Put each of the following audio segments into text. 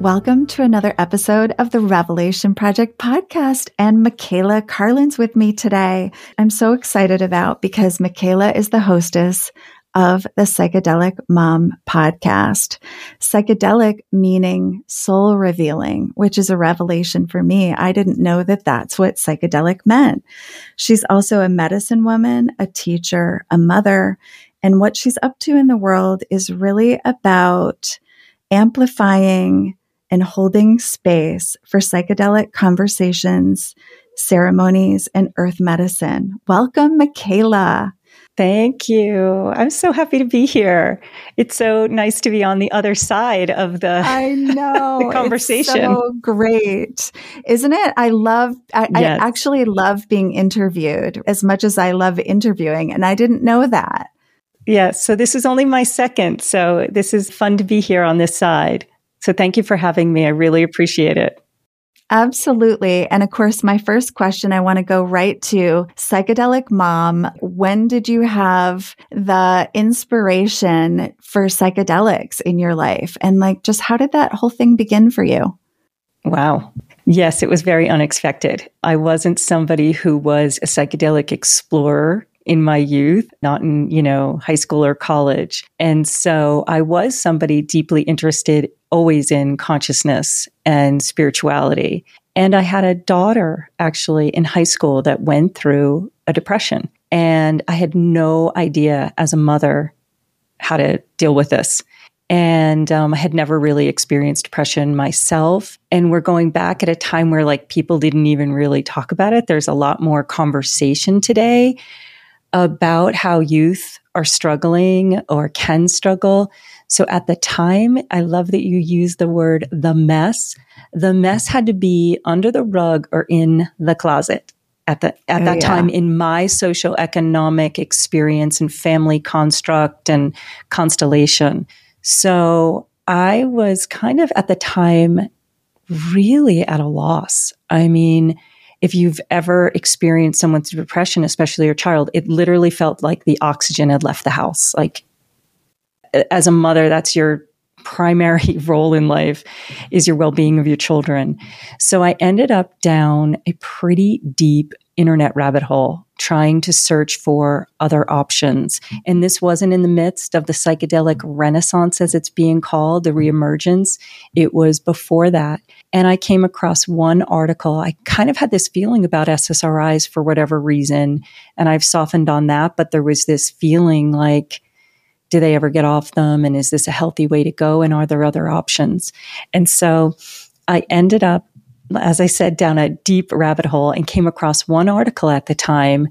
Welcome to another episode of the Revelation Project podcast. And Michaela Carlin's with me today. I'm so excited about because Michaela is the hostess of the Psychedelic Mom podcast. Psychedelic meaning soul revealing, which is a revelation for me. I didn't know that that's what psychedelic meant. She's also a medicine woman, a teacher, a mother. And what she's up to in the world is really about amplifying and holding space for psychedelic conversations, ceremonies, and earth medicine. Welcome, Michaela. Thank you. I'm so happy to be here. It's so nice to be on the other side of the I know the conversation. so great, isn't it? I love. I, yes. I actually love being interviewed as much as I love interviewing, and I didn't know that. Yes. Yeah, so this is only my second. So this is fun to be here on this side. So thank you for having me. I really appreciate it. Absolutely. And of course, my first question, I want to go right to psychedelic mom. When did you have the inspiration for psychedelics in your life? And like, just how did that whole thing begin for you? Wow. Yes, it was very unexpected. I wasn't somebody who was a psychedelic explorer in my youth, not in, you know, high school or college. And so I was somebody deeply interested always in consciousness and spirituality. And I had a daughter actually in high school that went through a depression. And I had no idea as a mother how to deal with this. And um, I had never really experienced depression myself. And we're going back at a time where like people didn't even really talk about it. There's a lot more conversation today about how youth are struggling or can struggle. So at the time, I love that you use the word the mess. The mess had to be under the rug or in the closet at the at oh, that yeah. time in my economic experience and family construct and constellation. So I was kind of at the time really at a loss. I mean, if you've ever experienced someone's depression, especially your child, it literally felt like the oxygen had left the house. Like as a mother, that's your primary role in life is your well-being of your children. So I ended up down a pretty deep internet rabbit hole trying to search for other options. And this wasn't in the midst of the psychedelic renaissance, as it's being called, the reemergence. It was before that. And I came across one article. I kind of had this feeling about SSRIs for whatever reason. And I've softened on that, but there was this feeling like, do they ever get off them? And is this a healthy way to go? And are there other options? And so I ended up as I said, down a deep rabbit hole and came across one article at the time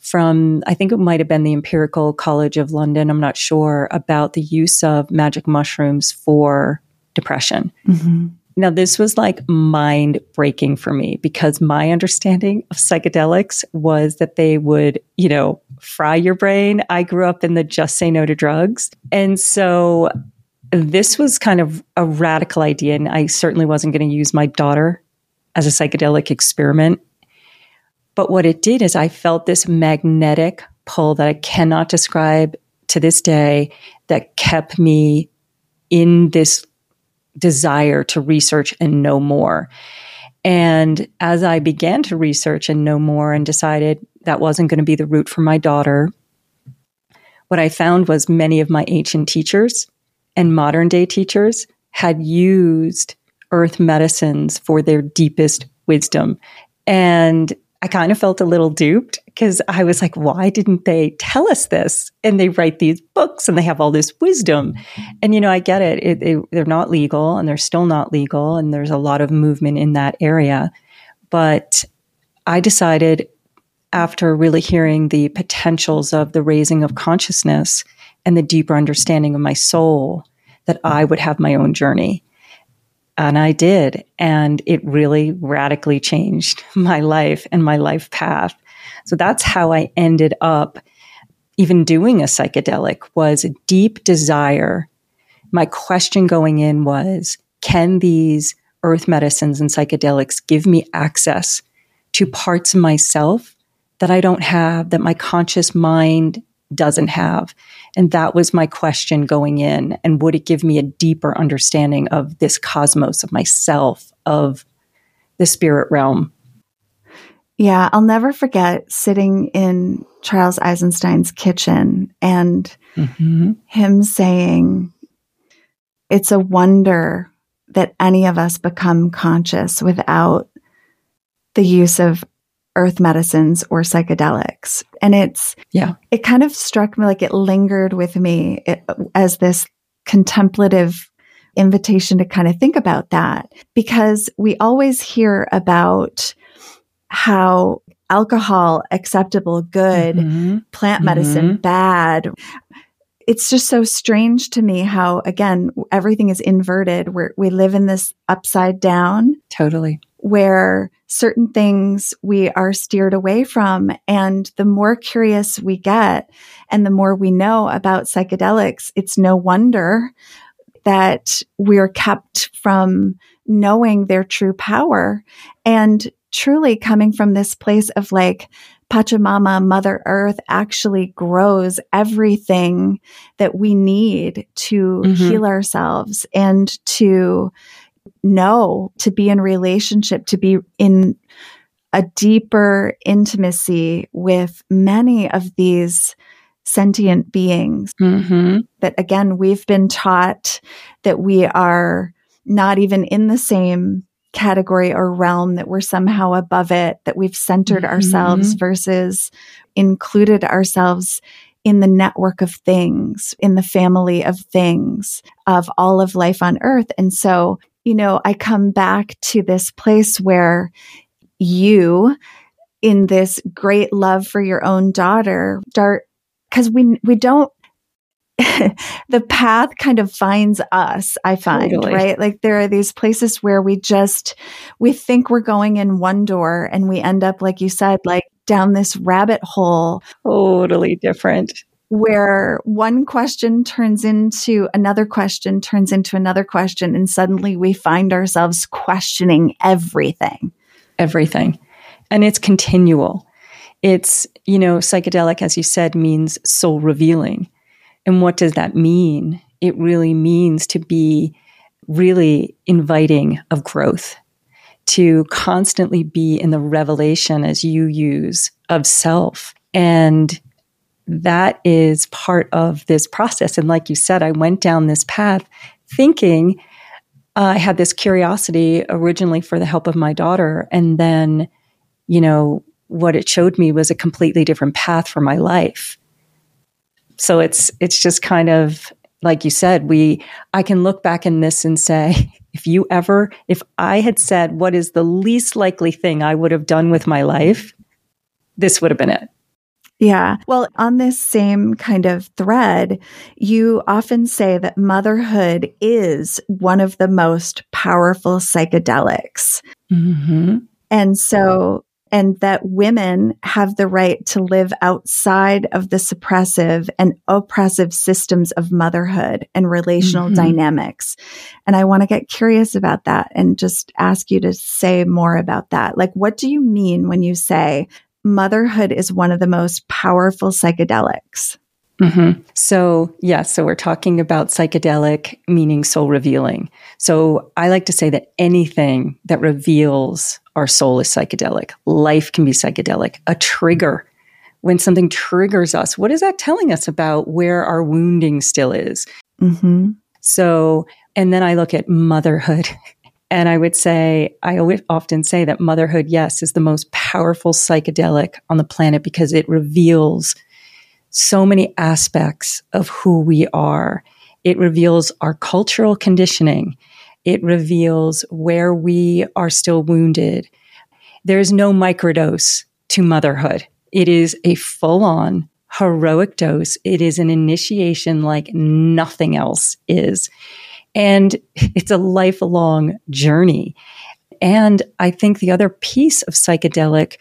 from, I think it might have been the Imperial College of London, I'm not sure, about the use of magic mushrooms for depression. Mm-hmm. Now, this was like mind breaking for me because my understanding of psychedelics was that they would, you know, fry your brain. I grew up in the just say no to drugs. And so this was kind of a radical idea. And I certainly wasn't going to use my daughter as a psychedelic experiment. But what it did is I felt this magnetic pull that I cannot describe to this day that kept me in this desire to research and know more. And as I began to research and know more and decided that wasn't going to be the route for my daughter, what I found was many of my ancient teachers and modern day teachers had used earth medicines for their deepest wisdom. And I kind of felt a little duped because I was like, why didn't they tell us this? And they write these books and they have all this wisdom. Mm-hmm. And, you know, I get it. it, it they're not legal and they're still not legal. And there's a lot of movement in that area. But I decided after really hearing the potentials of the raising of consciousness and the deeper understanding of my soul that I would have my own journey And I did. And it really radically changed my life and my life path. So that's how I ended up even doing a psychedelic was a deep desire. My question going in was, can these earth medicines and psychedelics give me access to parts of myself that I don't have, that my conscious mind doesn't have? And that was my question going in. And would it give me a deeper understanding of this cosmos, of myself, of the spirit realm? Yeah, I'll never forget sitting in Charles Eisenstein's kitchen and mm-hmm. him saying, It's a wonder that any of us become conscious without the use of earth medicines or psychedelics. And it's, yeah, it kind of struck me like it lingered with me it, as this contemplative invitation to kind of think about that because we always hear about how alcohol acceptable, good, mm-hmm. plant medicine mm-hmm. bad. It's just so strange to me how, again, everything is inverted. Where we live in this upside down. Totally. Where certain things we are steered away from. And the more curious we get and the more we know about psychedelics, it's no wonder that we're kept from knowing their true power. And truly coming from this place of like, Pachamama, Mother Earth actually grows everything that we need to mm-hmm. heal ourselves and to know, to be in relationship, to be in a deeper intimacy with many of these sentient beings. Mm-hmm. That again, we've been taught that we are not even in the same category or realm that we're somehow above it, that we've centered mm-hmm. ourselves versus included ourselves in the network of things, in the family of things, of all of life on earth. And so, you know, I come back to this place where you, in this great love for your own daughter, start because we we don't the path kind of finds us, I find, totally. right? Like there are these places where we just, we think we're going in one door and we end up, like you said, like down this rabbit hole. Totally different. Where one question turns into another question, turns into another question, and suddenly we find ourselves questioning everything. Everything. And it's continual. It's, you know, psychedelic, as you said, means soul revealing. And what does that mean? It really means to be really inviting of growth, to constantly be in the revelation, as you use, of self. And that is part of this process. And like you said, I went down this path thinking uh, I had this curiosity originally for the help of my daughter. And then, you know, what it showed me was a completely different path for my life. So it's it's just kind of like you said, we I can look back in this and say, if you ever if I had said what is the least likely thing I would have done with my life, this would have been it. Yeah. Well, on this same kind of thread, you often say that motherhood is one of the most powerful psychedelics. Mm-hmm. And so and that women have the right to live outside of the suppressive and oppressive systems of motherhood and relational mm-hmm. dynamics. And I want to get curious about that and just ask you to say more about that. Like, what do you mean when you say motherhood is one of the most powerful psychedelics? Mm-hmm. So, yes, yeah, so we're talking about psychedelic, meaning soul revealing. So, I like to say that anything that reveals our soul is psychedelic. Life can be psychedelic. A trigger, when something triggers us, what is that telling us about where our wounding still is? Mm-hmm. So, and then I look at motherhood. And I would say, I often say that motherhood, yes, is the most powerful psychedelic on the planet because it reveals so many aspects of who we are. It reveals our cultural conditioning. It reveals where we are still wounded. There's no microdose to motherhood. It is a full on heroic dose. It is an initiation like nothing else is. And it's a lifelong journey. And I think the other piece of psychedelic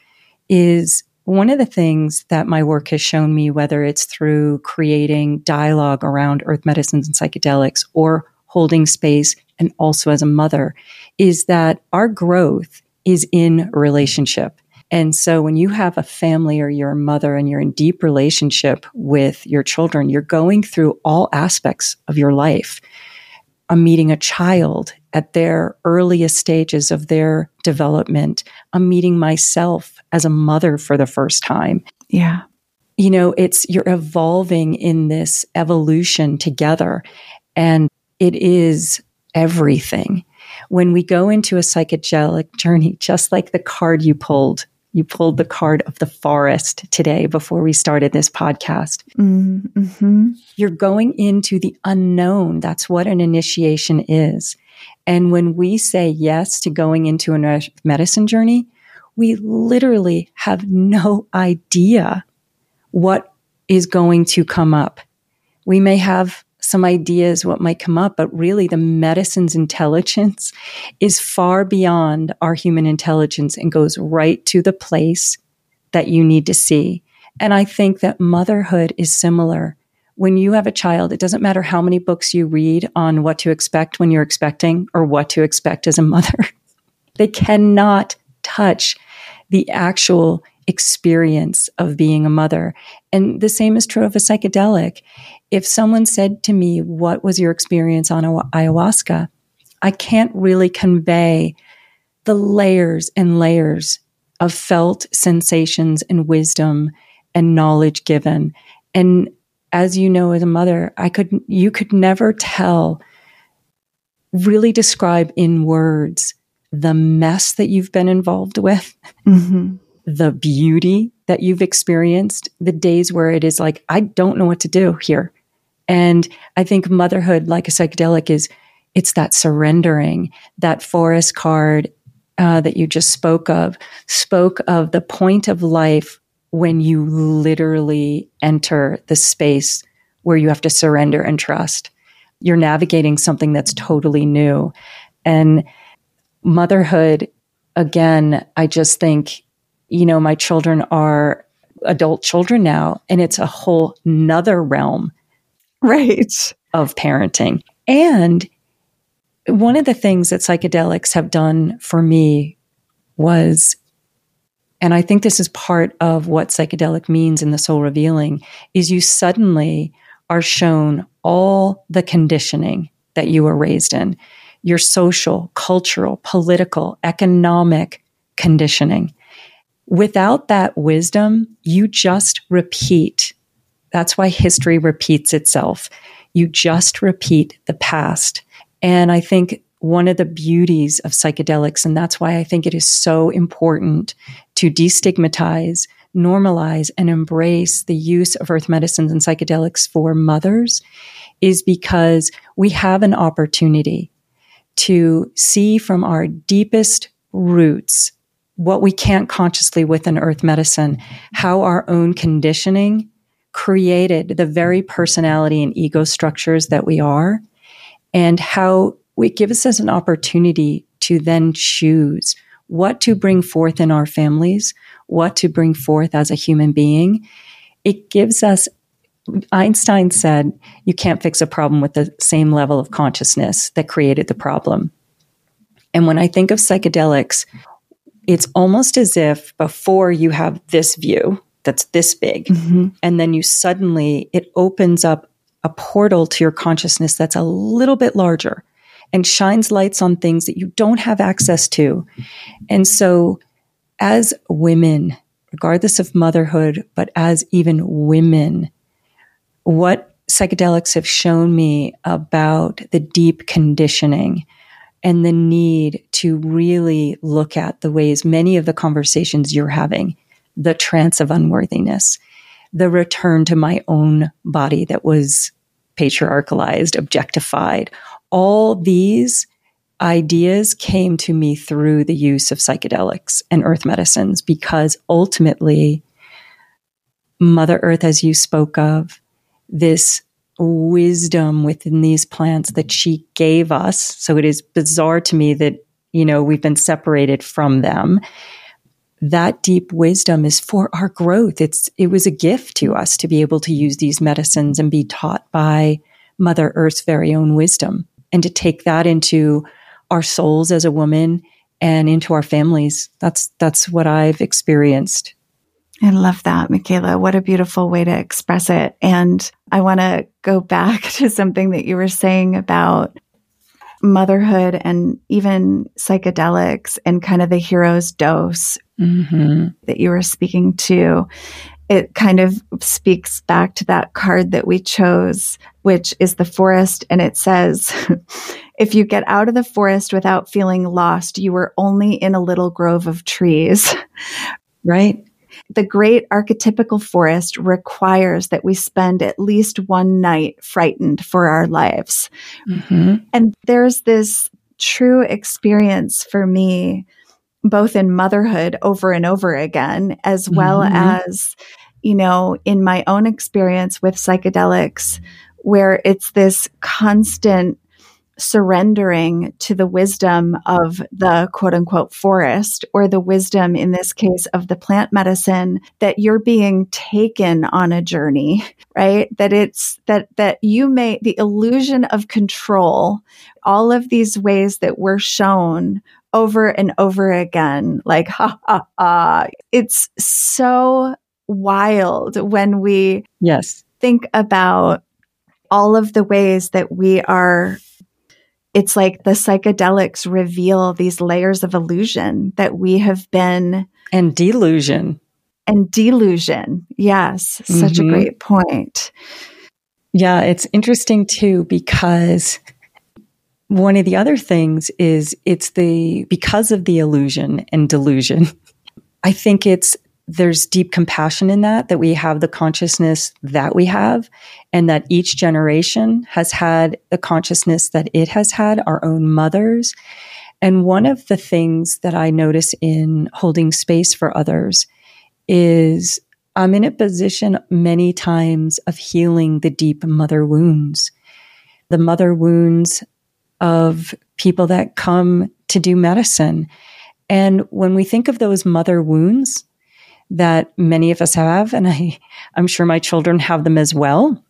is one of the things that my work has shown me, whether it's through creating dialogue around earth medicines and psychedelics or holding space and also as a mother, is that our growth is in relationship. And so when you have a family or you're a mother and you're in deep relationship with your children, you're going through all aspects of your life. I'm meeting a child at their earliest stages of their development. I'm meeting myself as a mother for the first time. Yeah. You know, it's you're evolving in this evolution together and it is everything. When we go into a psychedelic journey, just like the card you pulled you pulled the card of the forest today before we started this podcast. Mm-hmm. You're going into the unknown. That's what an initiation is. And when we say yes to going into a medicine journey, we literally have no idea what is going to come up. We may have some ideas what might come up, but really the medicine's intelligence is far beyond our human intelligence and goes right to the place that you need to see. And I think that motherhood is similar. When you have a child, it doesn't matter how many books you read on what to expect when you're expecting or what to expect as a mother. they cannot touch the actual experience of being a mother. And the same is true of a psychedelic if someone said to me, What was your experience on ayahuasca? I can't really convey the layers and layers of felt sensations and wisdom and knowledge given. And as you know, as a mother, I could, you could never tell, really describe in words the mess that you've been involved with, mm-hmm. the beauty that you've experienced, the days where it is like, I don't know what to do here. And I think motherhood, like a psychedelic, is it's that surrendering. That forest card uh, that you just spoke of spoke of the point of life when you literally enter the space where you have to surrender and trust. You're navigating something that's totally new. And motherhood, again, I just think, you know, my children are adult children now, and it's a whole nother realm right of parenting. And one of the things that psychedelics have done for me was and I think this is part of what psychedelic means in the soul revealing is you suddenly are shown all the conditioning that you were raised in, your social, cultural, political, economic conditioning. Without that wisdom, you just repeat that's why history repeats itself. You just repeat the past. And I think one of the beauties of psychedelics, and that's why I think it is so important to destigmatize, normalize, and embrace the use of earth medicines and psychedelics for mothers, is because we have an opportunity to see from our deepest roots what we can't consciously with an earth medicine, how our own conditioning created the very personality and ego structures that we are, and how it gives us an opportunity to then choose what to bring forth in our families, what to bring forth as a human being. It gives us, Einstein said, you can't fix a problem with the same level of consciousness that created the problem. And when I think of psychedelics, it's almost as if before you have this view, that's this big. Mm-hmm. And then you suddenly, it opens up a portal to your consciousness that's a little bit larger and shines lights on things that you don't have access to. And so, as women, regardless of motherhood, but as even women, what psychedelics have shown me about the deep conditioning and the need to really look at the ways many of the conversations you're having the trance of unworthiness, the return to my own body that was patriarchalized, objectified. All these ideas came to me through the use of psychedelics and earth medicines because ultimately, Mother Earth, as you spoke of, this wisdom within these plants that she gave us. So it is bizarre to me that, you know, we've been separated from them. That deep wisdom is for our growth. It's, it was a gift to us to be able to use these medicines and be taught by Mother Earth's very own wisdom and to take that into our souls as a woman and into our families. That's, that's what I've experienced. I love that, Michaela. What a beautiful way to express it. And I want to go back to something that you were saying about motherhood and even psychedelics and kind of the hero's dose mm-hmm. that you were speaking to. It kind of speaks back to that card that we chose, which is the forest. And it says, if you get out of the forest without feeling lost, you are only in a little grove of trees. Right the great archetypical forest requires that we spend at least one night frightened for our lives. Mm-hmm. And there's this true experience for me, both in motherhood over and over again, as well mm-hmm. as, you know, in my own experience with psychedelics, where it's this constant surrendering to the wisdom of the quote unquote forest or the wisdom in this case of the plant medicine that you're being taken on a journey, right? That it's that, that you may, the illusion of control, all of these ways that we're shown over and over again, like, ha ha ha. It's so wild when we yes think about all of the ways that we are it's like the psychedelics reveal these layers of illusion that we have been and delusion and delusion yes mm-hmm. such a mm-hmm. great point yeah it's interesting too because one of the other things is it's the because of the illusion and delusion i think it's there's deep compassion in that, that we have the consciousness that we have, and that each generation has had the consciousness that it has had, our own mothers. And one of the things that I notice in holding space for others is I'm in a position many times of healing the deep mother wounds, the mother wounds of people that come to do medicine. And when we think of those mother wounds, that many of us have, and I, I'm sure my children have them as well.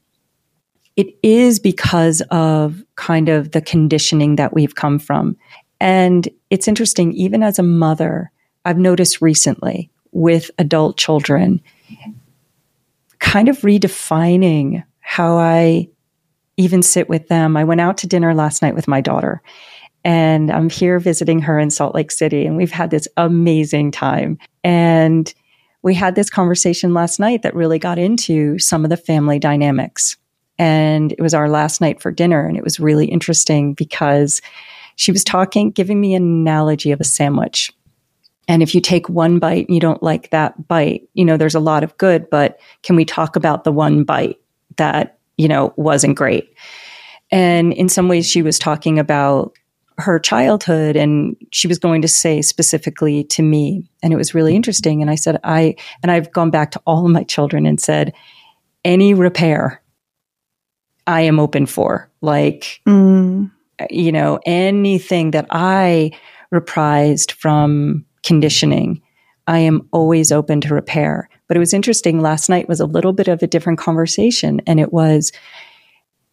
It is because of kind of the conditioning that we've come from. And it's interesting, even as a mother, I've noticed recently with adult children, kind of redefining how I even sit with them. I went out to dinner last night with my daughter and I'm here visiting her in Salt Lake City and we've had this amazing time. And we had this conversation last night that really got into some of the family dynamics. And it was our last night for dinner. And it was really interesting because she was talking, giving me an analogy of a sandwich. And if you take one bite and you don't like that bite, you know, there's a lot of good, but can we talk about the one bite that, you know, wasn't great? And in some ways, she was talking about her childhood and she was going to say specifically to me and it was really interesting. And i said i and i've gone back to all of my children and said any repair i am open for. Like mm. you know anything that i reprised from conditioning i am always open to repair. But it was interesting last night was a little bit of a different conversation and it was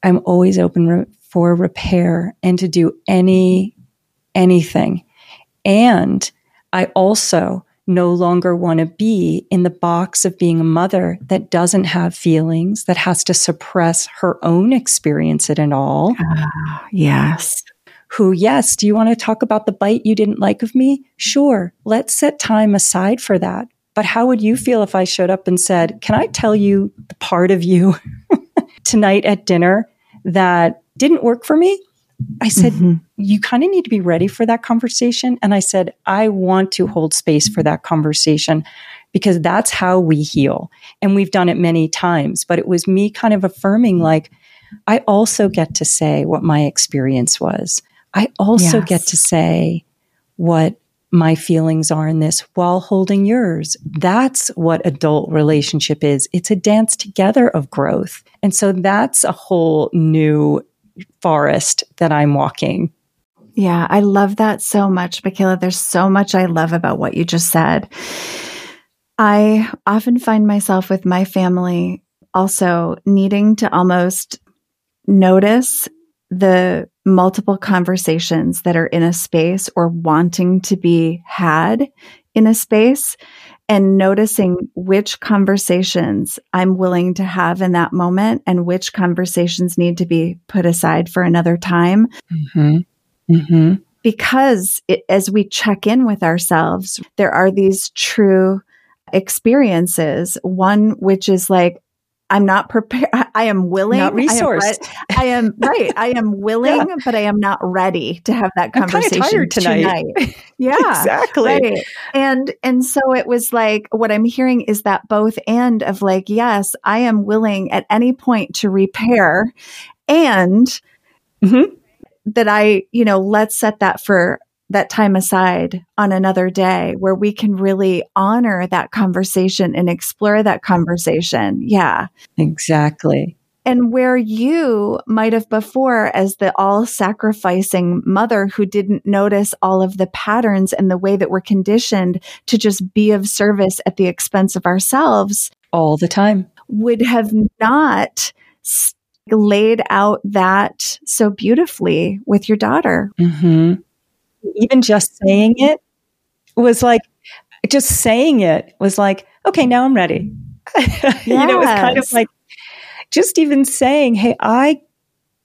i'm always open for repair and to do any anything. And I also no longer want to be in the box of being a mother that doesn't have feelings, that has to suppress her own experience at all. Uh, yes. Who, yes, do you want to talk about the bite you didn't like of me? Sure, let's set time aside for that. But how would you feel if I showed up and said, Can I tell you the part of you tonight at dinner that didn't work for me. I said, mm-hmm. you kind of need to be ready for that conversation. And I said, I want to hold space for that conversation because that's how we heal. And we've done it many times, but it was me kind of affirming, like, I also get to say what my experience was. I also yes. get to say what my feelings are in this while holding yours. That's what adult relationship is. It's a dance together of growth. And so that's a whole new forest that I'm walking. Yeah, I love that so much, Michaela. There's so much I love about what you just said. I often find myself with my family also needing to almost notice the multiple conversations that are in a space or wanting to be had in a space and noticing which conversations I'm willing to have in that moment and which conversations need to be put aside for another time. Mm-hmm. Mm-hmm. Because it, as we check in with ourselves, there are these true experiences. One, which is like, I'm not prepared. I am willing. Not resourced. I am, I am right. I am willing, yeah. but I am not ready to have that conversation tonight. tonight. Yeah, exactly. Right. And and so it was like what I'm hearing is that both end of like, yes, I am willing at any point to repair, and mm-hmm. that I, you know, let's set that for that time aside on another day where we can really honor that conversation and explore that conversation. Yeah. Exactly. And where you might have before, as the all sacrificing mother who didn't notice all of the patterns and the way that we're conditioned to just be of service at the expense of ourselves all the time, would have not laid out that so beautifully with your daughter. Mm-hmm even just saying it was like, just saying it was like, okay, now I'm ready. Yes. you know, it was kind of like just even saying, hey, I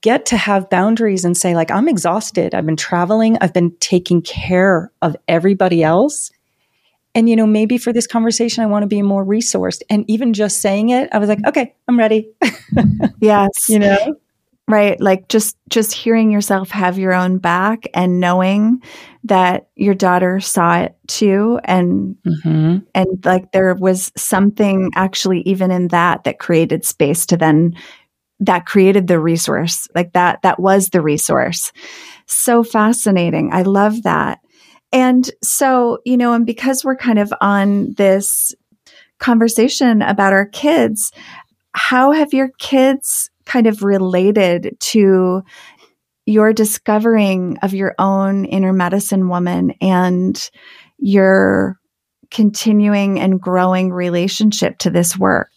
get to have boundaries and say, like, I'm exhausted. I've been traveling. I've been taking care of everybody else. And, you know, maybe for this conversation, I want to be more resourced. And even just saying it, I was like, okay, I'm ready. yes. you know? Right? Like just just hearing yourself have your own back and knowing that your daughter saw it too and mm-hmm. and like there was something actually even in that that created space to then that created the resource like that that was the resource. So fascinating. I love that. And so you know and because we're kind of on this conversation about our kids how have your kids kind of related to your discovering of your own inner medicine woman and your continuing and growing relationship to this work.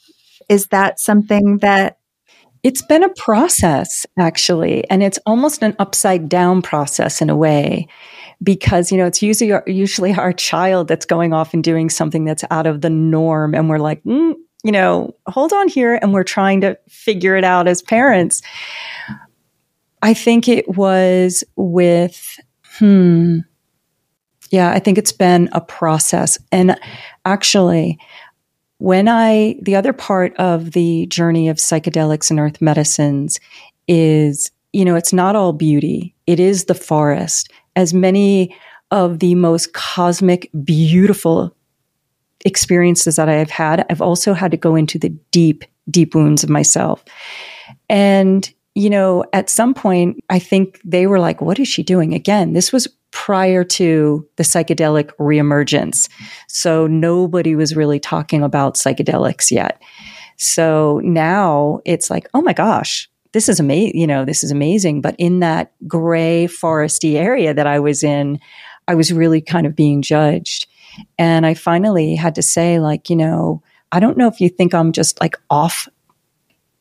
Is that something that it's been a process actually, and it's almost an upside down process in a way because you know it's usually usually our child that's going off and doing something that's out of the norm and we're like mm, you know, hold on here and we're trying to figure it out as parents. I think it was with, hmm, yeah, I think it's been a process. And actually, when I, the other part of the journey of psychedelics and earth medicines is, you know, it's not all beauty, it is the forest. As many of the most cosmic, beautiful experiences that I have had, I've also had to go into the deep, deep wounds of myself. And, you know, at some point, I think they were like, what is she doing? Again, this was prior to the psychedelic reemergence. So nobody was really talking about psychedelics yet. So now it's like, oh my gosh, this is amazing. You know, this is amazing. But in that gray foresty area that I was in, I was really kind of being judged. And I finally had to say, like, you know, I don't know if you think I'm just like off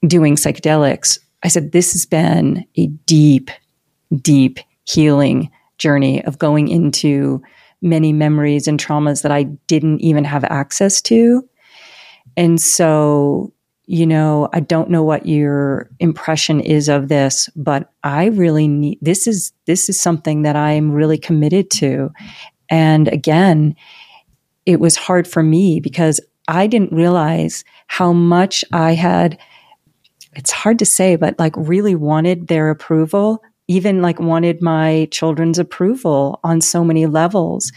doing psychedelics. I said, this has been a deep, deep healing journey of going into many memories and traumas that I didn't even have access to. And so, you know, I don't know what your impression is of this, but I really need this is this is something that I'm really committed to. And again, it was hard for me because I didn't realize how much I had, it's hard to say, but like really wanted their approval, even like wanted my children's approval on so many levels.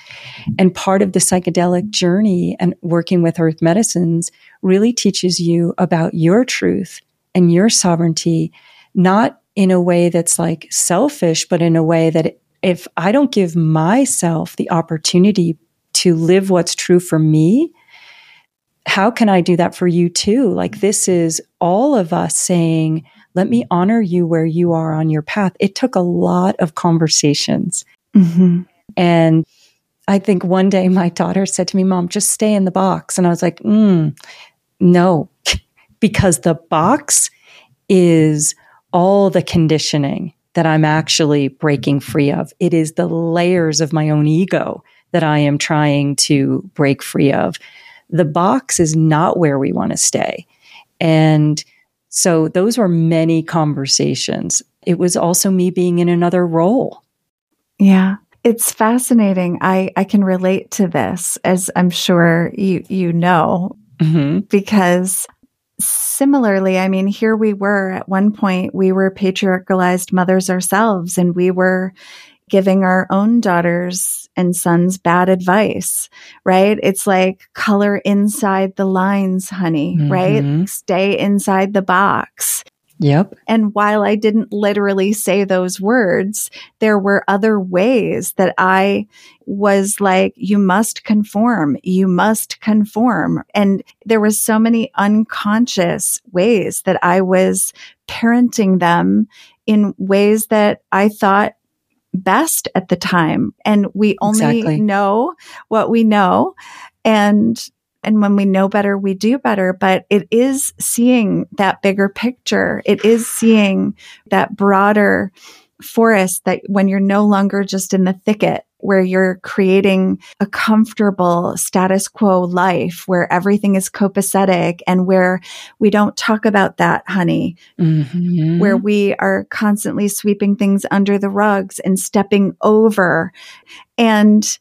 And part of the psychedelic journey and working with earth medicines really teaches you about your truth and your sovereignty, not in a way that's like selfish, but in a way that if I don't give myself the opportunity to live what's true for me, how can I do that for you too? Like this is all of us saying, let me honor you where you are on your path. It took a lot of conversations. Mm-hmm. And I think one day my daughter said to me, Mom, just stay in the box. And I was like, mm, no, because the box is all the conditioning that I'm actually breaking free of. It is the layers of my own ego that I am trying to break free of. The box is not where we want to stay. And so those were many conversations. It was also me being in another role. Yeah. It's fascinating. I, I can relate to this, as I'm sure you, you know, mm-hmm. because similarly, I mean, here we were at one point, we were patriarchalized mothers ourselves, and we were giving our own daughters and sons bad advice, right? It's like color inside the lines, honey, mm-hmm. right? Stay inside the box. Yep. And while I didn't literally say those words, there were other ways that I was like, you must conform. You must conform. And there was so many unconscious ways that I was parenting them in ways that I thought best at the time. And we only exactly. know what we know. And and when we know better, we do better. But it is seeing that bigger picture. It is seeing that broader forest that when you're no longer just in the thicket where you're creating a comfortable status quo life where everything is copacetic and where we don't talk about that, honey, mm-hmm. where we are constantly sweeping things under the rugs and stepping over. And,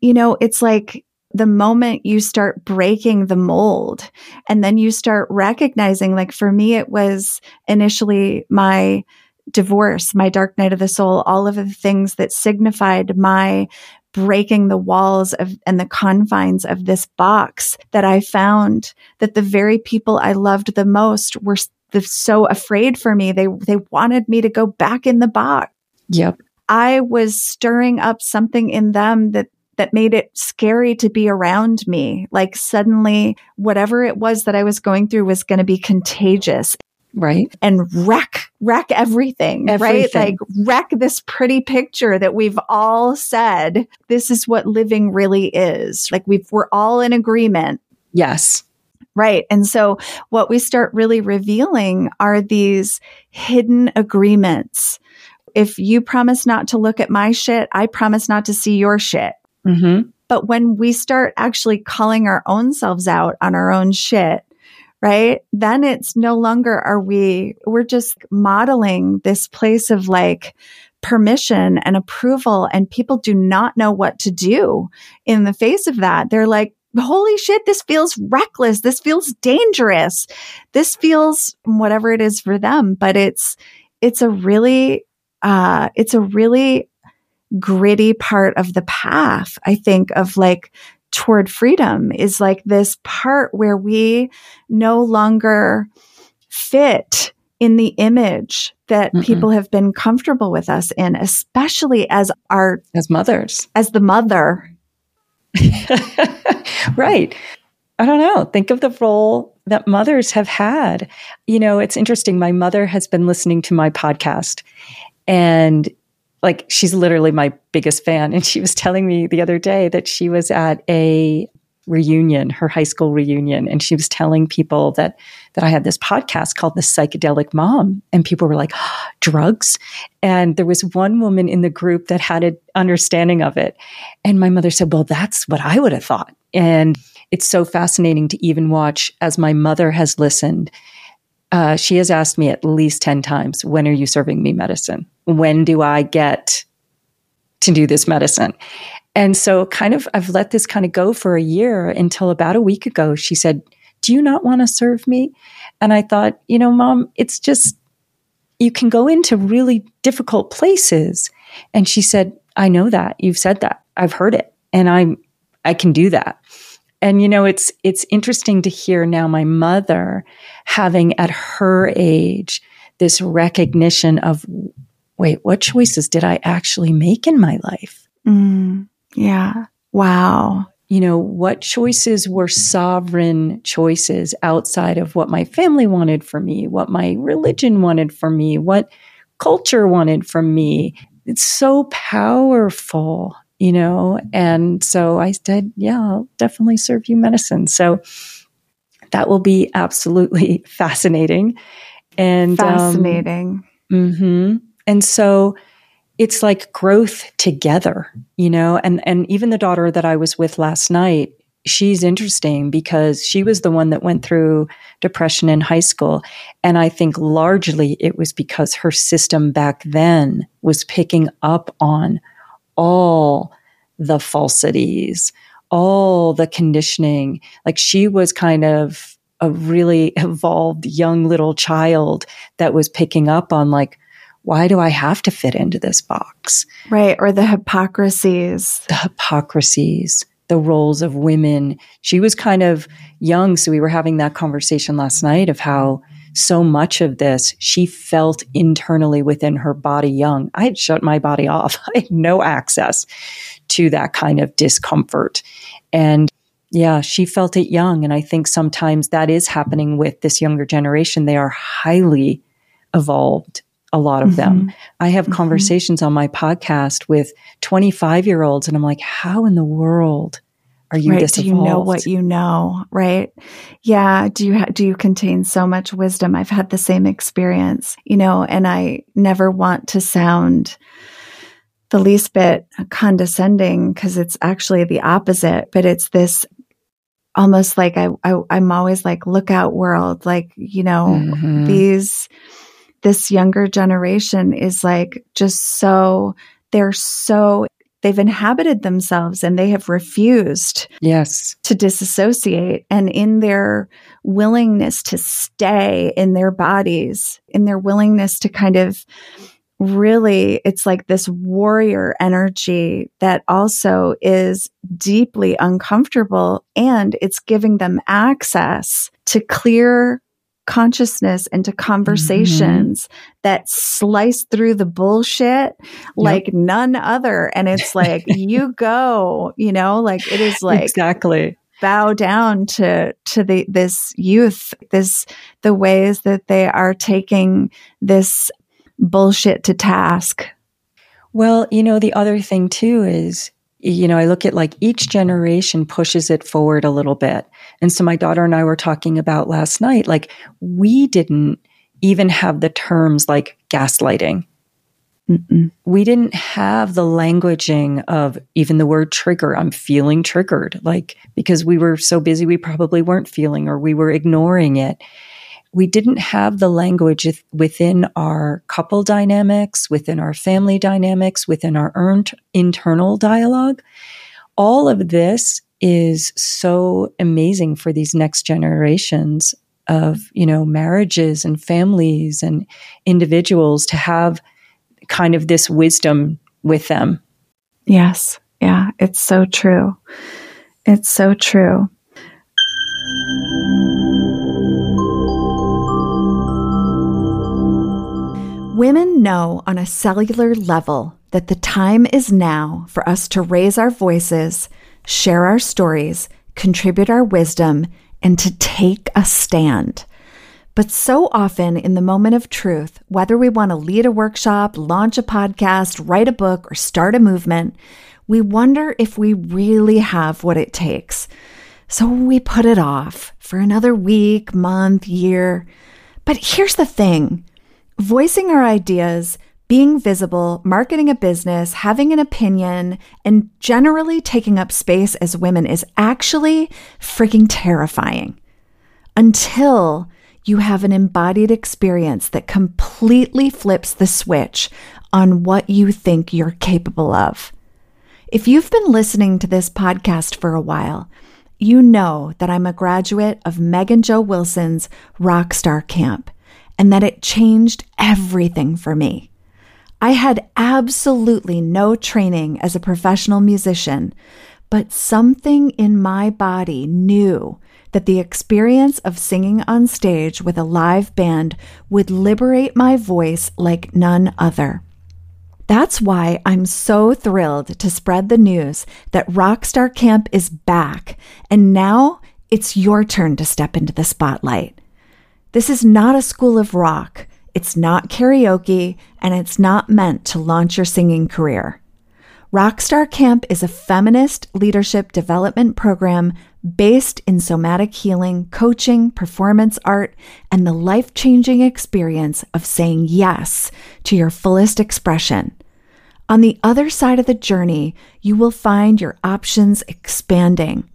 you know, it's like, the moment you start breaking the mold and then you start recognizing, like for me, it was initially my divorce, my dark night of the soul, all of the things that signified my breaking the walls of and the confines of this box that I found that the very people I loved the most were so afraid for me. They they wanted me to go back in the box. Yep. I was stirring up something in them that that made it scary to be around me. Like suddenly whatever it was that I was going through was going to be contagious right and wreck wreck everything, everything, right like wreck this pretty picture that we've all said this is what living really is like we've we're all in agreement yes Right. And so what we start really revealing are these hidden agreements. If you promise not to look at my shit, I promise not to see your shit. Mm-hmm. But when we start actually calling our own selves out on our own shit, right? Then it's no longer are we, we're just modeling this place of like, permission and approval and people do not know what to do in the face of that. They're like, holy shit, this feels reckless. This feels dangerous. This feels whatever it is for them, but it's, it's a really, uh, it's a really gritty part of the path, I think, of like toward freedom is like this part where we no longer fit in the image that Mm-mm. people have been comfortable with us in, especially as our as mothers, as the mother. right. I don't know. Think of the role that mothers have had. You know, it's interesting. My mother has been listening to my podcast and like she's literally my biggest fan. And she was telling me the other day that she was at a reunion, her high school reunion, and she was telling people that that I had this podcast called The Psychedelic Mom, and people were like, oh, "Drugs?" And there was one woman in the group that had an understanding of it, and my mother said, "Well, that's what I would have thought." And it's so fascinating to even watch as my mother has listened uh, she has asked me at least 10 times, when are you serving me medicine? When do I get to do this medicine? And so, kind of, I've let this kind of go for a year until about a week ago, she said, Do you not want to serve me? And I thought, you know, mom, it's just, you can go into really difficult places. And she said, I know that. You've said that. I've heard it. And I'm, I can do that. And you know, it's it's interesting to hear now my mother having at her age this recognition of wait, what choices did I actually make in my life? Mm, yeah. Wow. You know, what choices were sovereign choices outside of what my family wanted for me, what my religion wanted for me, what culture wanted from me. It's so powerful, you know? And so I said, yeah, I'll definitely serve you medicine. So that will be absolutely fascinating. And um, fascinating. Um, mm-hmm. And so it's like growth together, you know, and, and even the daughter that I was with last night, she's interesting because she was the one that went through depression in high school. And I think largely it was because her system back then was picking up on all the falsities, all the conditioning. Like she was kind of a really evolved young little child that was picking up on like, why do I have to fit into this box? Right. Or the hypocrisies. The hypocrisies, the roles of women. She was kind of young. So we were having that conversation last night of how so much of this she felt internally within her body young. I had shut my body off. I had no access to that kind of discomfort. And yeah, she felt it young. And I think sometimes that is happening with this younger generation. They are highly evolved a lot of mm-hmm. them. I have mm-hmm. conversations on my podcast with 25 year olds, and I'm like, how in the world are you right. Do you know what you know? Right. Yeah. Do you, ha- do you contain so much wisdom? I've had the same experience, you know, and I never want to sound the least bit condescending because it's actually the opposite, but it's this almost like I, I am always like, look out world. Like, you know, mm-hmm. these, this younger generation is like just so, they're so, they've inhabited themselves and they have refused yes. to disassociate. And in their willingness to stay in their bodies in their willingness to kind of really it's like this warrior energy that also is deeply uncomfortable and it's giving them access to clear consciousness into conversations mm-hmm. that slice through the bullshit like yep. none other. And it's like, you go, you know, like it is like exactly bow down to to the this youth this the ways that they are taking this bullshit to task well you know the other thing too is you know, I look at like each generation pushes it forward a little bit. And so my daughter and I were talking about last night, like we didn't even have the terms like gaslighting. Mm-mm. We didn't have the languaging of even the word trigger. I'm feeling triggered, like because we were so busy, we probably weren't feeling or we were ignoring it we didn't have the language within our couple dynamics, within our family dynamics, within our internal dialogue. All of this is so amazing for these next generations of, you know, marriages and families and individuals to have kind of this wisdom with them. Yes. Yeah. It's so true. It's so true. Women know on a cellular level that the time is now for us to raise our voices, share our stories, contribute our wisdom, and to take a stand. But so often in the moment of truth, whether we want to lead a workshop, launch a podcast, write a book, or start a movement, we wonder if we really have what it takes. So we put it off for another week, month, year. But here's the thing voicing our ideas, being visible, marketing a business, having an opinion, and generally taking up space as women is actually freaking terrifying until you have an embodied experience that completely flips the switch on what you think you're capable of. If you've been listening to this podcast for a while, you know that I'm a graduate of Megan Jo Wilson's Rockstar Camp and that it changed everything for me. I had absolutely no training as a professional musician, but something in my body knew that the experience of singing on stage with a live band would liberate my voice like none other. That's why I'm so thrilled to spread the news that Rockstar Camp is back, and now it's your turn to step into the spotlight. This is not a school of rock, it's not karaoke, and it's not meant to launch your singing career. Rockstar Camp is a feminist leadership development program based in somatic healing, coaching, performance art, and the life changing experience of saying yes to your fullest expression. On the other side of the journey, you will find your options expanding.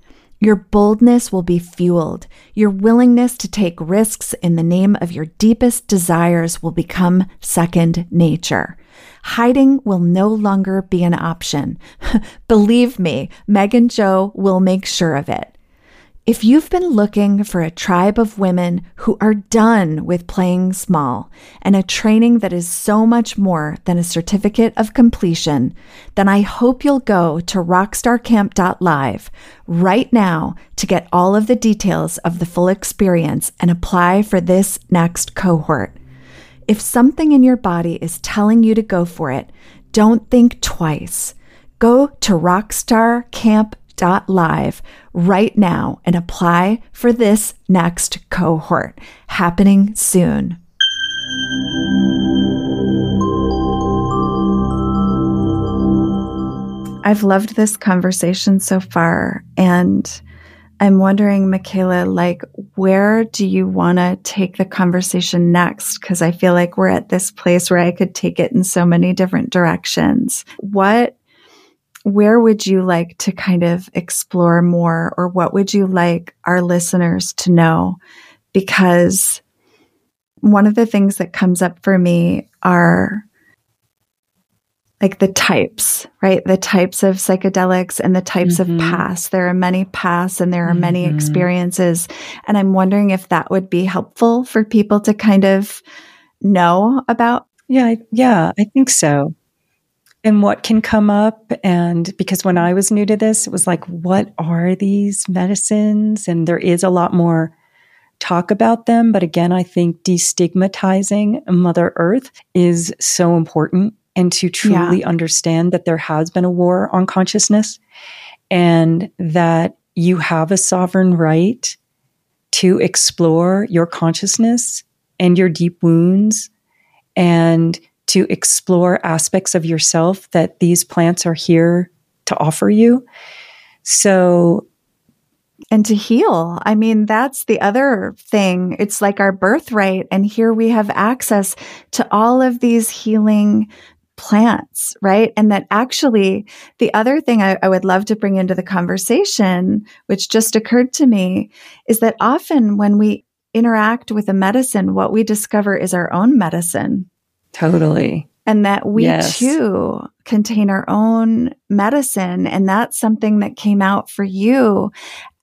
Your boldness will be fueled. Your willingness to take risks in the name of your deepest desires will become second nature. Hiding will no longer be an option. Believe me, Meg and Jo will make sure of it. If you've been looking for a tribe of women who are done with playing small and a training that is so much more than a certificate of completion, then I hope you'll go to rockstarcamp.live right now to get all of the details of the full experience and apply for this next cohort. If something in your body is telling you to go for it, don't think twice. Go to rockstarcamp.live live right now and apply for this next cohort happening soon. I've loved this conversation so far and I'm wondering, Michaela, like, where do you want to take the conversation next? Because I feel like we're at this place where I could take it in so many different directions. What where would you like to kind of explore more or what would you like our listeners to know? Because one of the things that comes up for me are like the types, right? The types of psychedelics and the types mm-hmm. of paths. There are many paths and there are mm-hmm. many experiences. And I'm wondering if that would be helpful for people to kind of know about. Yeah, yeah, I think so and what can come up. And because when I was new to this, it was like, what are these medicines? And there is a lot more talk about them. But again, I think destigmatizing Mother Earth is so important and to truly yeah. understand that there has been a war on consciousness and that you have a sovereign right to explore your consciousness and your deep wounds and to explore aspects of yourself that these plants are here to offer you. So, and to heal. I mean, that's the other thing. It's like our birthright. And here we have access to all of these healing plants, right? And that actually, the other thing I, I, would love to bring into the conversation, which just occurred to me, is that often when we interact with a medicine, what we discover is our own medicine. Totally. And that we yes. too contain our own medicine. And that's something that came out for you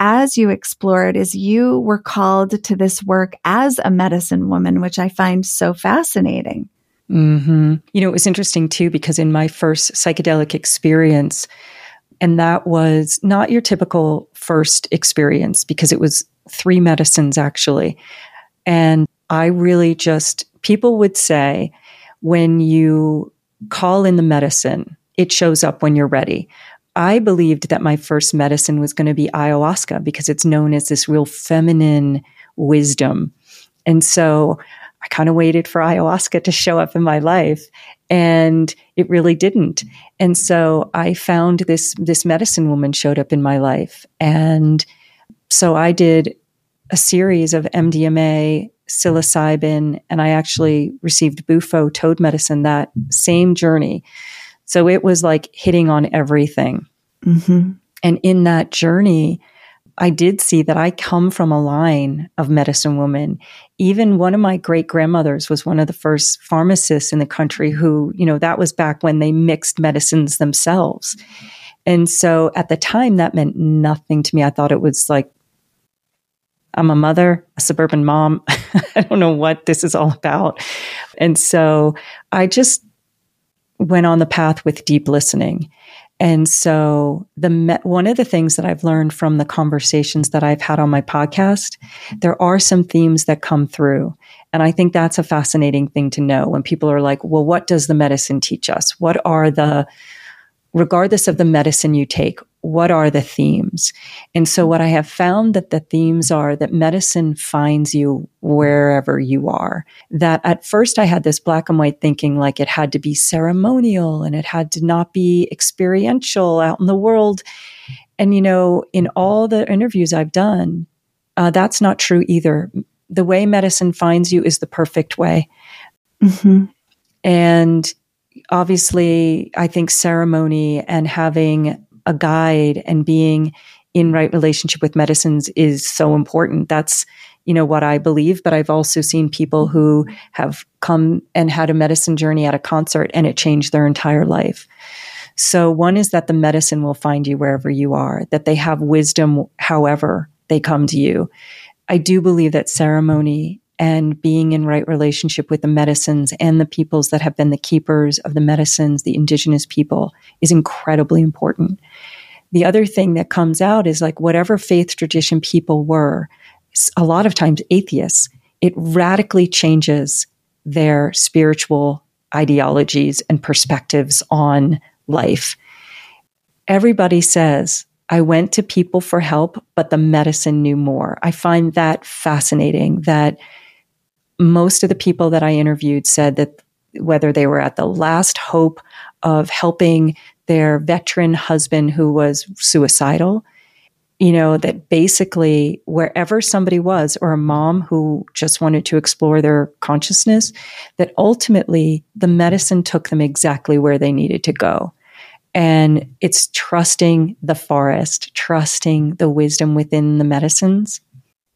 as you explored is you were called to this work as a medicine woman, which I find so fascinating. Mm-hmm. You know, it was interesting too, because in my first psychedelic experience, and that was not your typical first experience because it was three medicines actually. And I really just, people would say, when you call in the medicine, it shows up when you're ready. I believed that my first medicine was going to be ayahuasca because it's known as this real feminine wisdom. And so I kind of waited for ayahuasca to show up in my life and it really didn't. And so I found this this medicine woman showed up in my life and so I did a series of MDMA psilocybin, and I actually received Bufo toad medicine that same journey. So it was like hitting on everything. Mm-hmm. And in that journey, I did see that I come from a line of medicine women. Even one of my great grandmothers was one of the first pharmacists in the country who, you know, that was back when they mixed medicines themselves. And so at the time, that meant nothing to me. I thought it was like I'm a mother, a suburban mom. I don't know what this is all about. And so I just went on the path with deep listening. And so the me- one of the things that I've learned from the conversations that I've had on my podcast, there are some themes that come through. And I think that's a fascinating thing to know when people are like, well, what does the medicine teach us? What are the, regardless of the medicine you take, what are the themes? And so what I have found that the themes are that medicine finds you wherever you are. That at first I had this black and white thinking like it had to be ceremonial and it had to not be experiential out in the world. And you know, in all the interviews I've done, uh, that's not true either. The way medicine finds you is the perfect way. Mm-hmm. And obviously, I think ceremony and having a guide and being in right relationship with medicines is so important. That's, you know, what I believe. But I've also seen people who have come and had a medicine journey at a concert and it changed their entire life. So one is that the medicine will find you wherever you are, that they have wisdom however they come to you. I do believe that ceremony and being in right relationship with the medicines and the peoples that have been the keepers of the medicines, the indigenous people, is incredibly important. The other thing that comes out is like whatever faith tradition people were, a lot of times atheists, it radically changes their spiritual ideologies and perspectives on life. Everybody says I went to people for help, but the medicine knew more. I find that fascinating that most of the people that I interviewed said that whether they were at the last hope of helping their veteran husband who was suicidal, you know, that basically wherever somebody was, or a mom who just wanted to explore their consciousness, that ultimately the medicine took them exactly where they needed to go. And it's trusting the forest, trusting the wisdom within the medicines.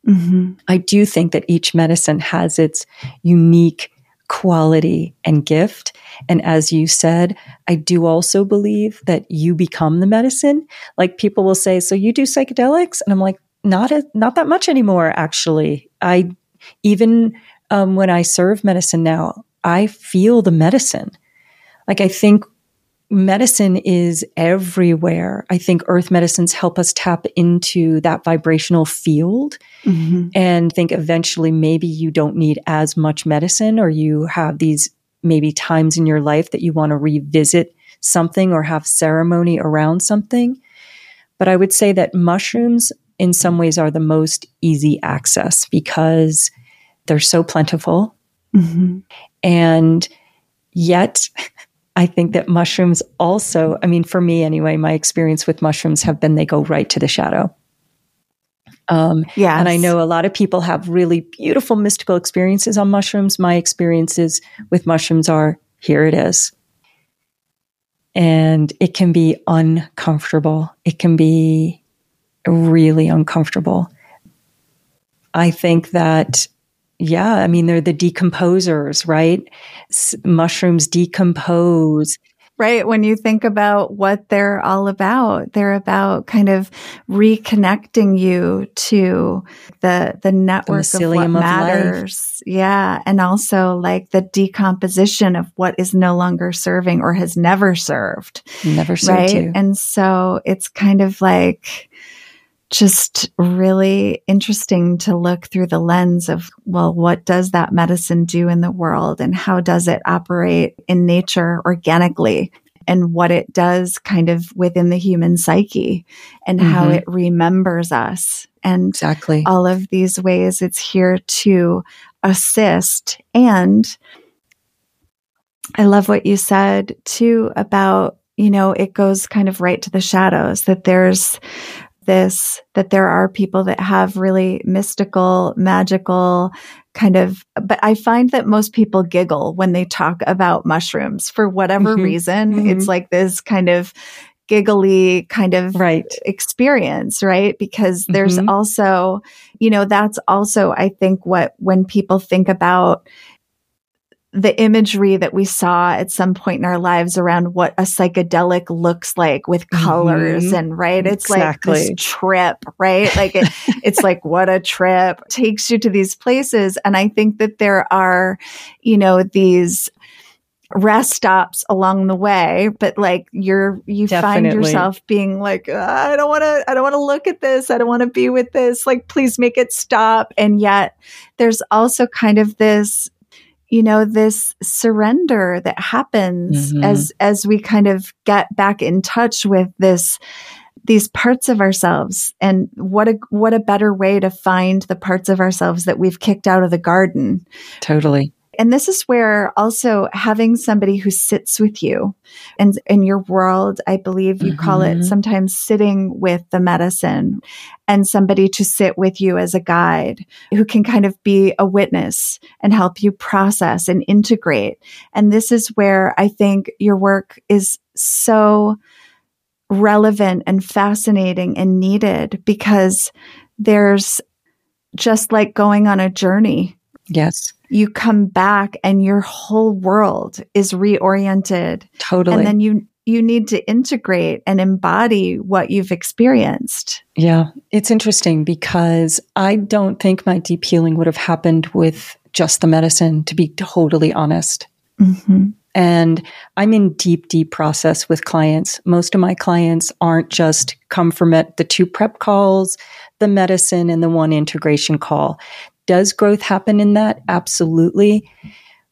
Mm-hmm. I do think that each medicine has its unique quality and gift. And as you said, I do also believe that you become the medicine. Like people will say, so you do psychedelics? And I'm like, not, a, not that much anymore, actually. I, even um, when I serve medicine now, I feel the medicine. Like I think medicine is everywhere. I think earth medicines help us tap into that vibrational field mm-hmm. and think eventually maybe you don't need as much medicine or you have these maybe times in your life that you want to revisit something or have ceremony around something. But I would say that mushrooms in some ways are the most easy access because they're so plentiful. Mm-hmm. And yet I think that mushrooms also, I mean, for me anyway, my experience with mushrooms have been they go right to the shadow. Um, yeah. And I know a lot of people have really beautiful mystical experiences on mushrooms. My experiences with mushrooms are here it is. And it can be uncomfortable. It can be really uncomfortable. I think that yeah, I mean, they're the decomposers, right? S- mushrooms decompose. Right. When you think about what they're all about, they're about kind of reconnecting you to the, the network the of what matters. Of yeah. And also like the decomposition of what is no longer serving or has never served. Never served right? you. And so it's kind of like, just really interesting to look through the lens of, well, what does that medicine do in the world and how does it operate in nature organically? And what it does kind of within the human psyche and mm-hmm. how it remembers us. And exactly all of these ways it's here to assist. And I love what you said too about you know, it goes kind of right to the shadows that there's this that there are people that have really mystical, magical kind of, but I find that most people giggle when they talk about mushrooms for whatever mm-hmm. reason. Mm-hmm. It's like this kind of giggly kind of right. experience, right? Because there's mm-hmm. also, you know, that's also, I think, what when people think about the imagery that we saw at some point in our lives around what a psychedelic looks like with colors mm-hmm. and right it's exactly. like this trip right like it, it's like what a trip takes you to these places and i think that there are you know these rest stops along the way, but like you're, you Definitely. find yourself being like, I don't want to, I don't want to look at this. I don't want to be with this. Like, please make it stop. And yet there's also kind of this, you know, this surrender that happens mm-hmm. as, as we kind of get back in touch with this, these parts of ourselves and what a what a better way to find the parts of ourselves that we've kicked out of the garden totally and this is where also having somebody who sits with you and in your world, I believe you mm-hmm. call it mm-hmm. sometimes sitting with the medicine and somebody to sit with you as a guide who can kind of be a witness and help you process and integrate. And this is where I think your work is so relevant and fascinating and needed because there's just like going on a journey. Yes you come back and your whole world is reoriented. Totally. And then you you need to integrate and embody what you've experienced. Yeah, it's interesting because I don't think my deep healing would have happened with just the medicine, to be totally honest. Mm-hmm. And I'm in deep, deep process with clients. Most of my clients aren't just come from it, the two prep calls, the medicine, and the one integration call. Does growth happen in that? Absolutely.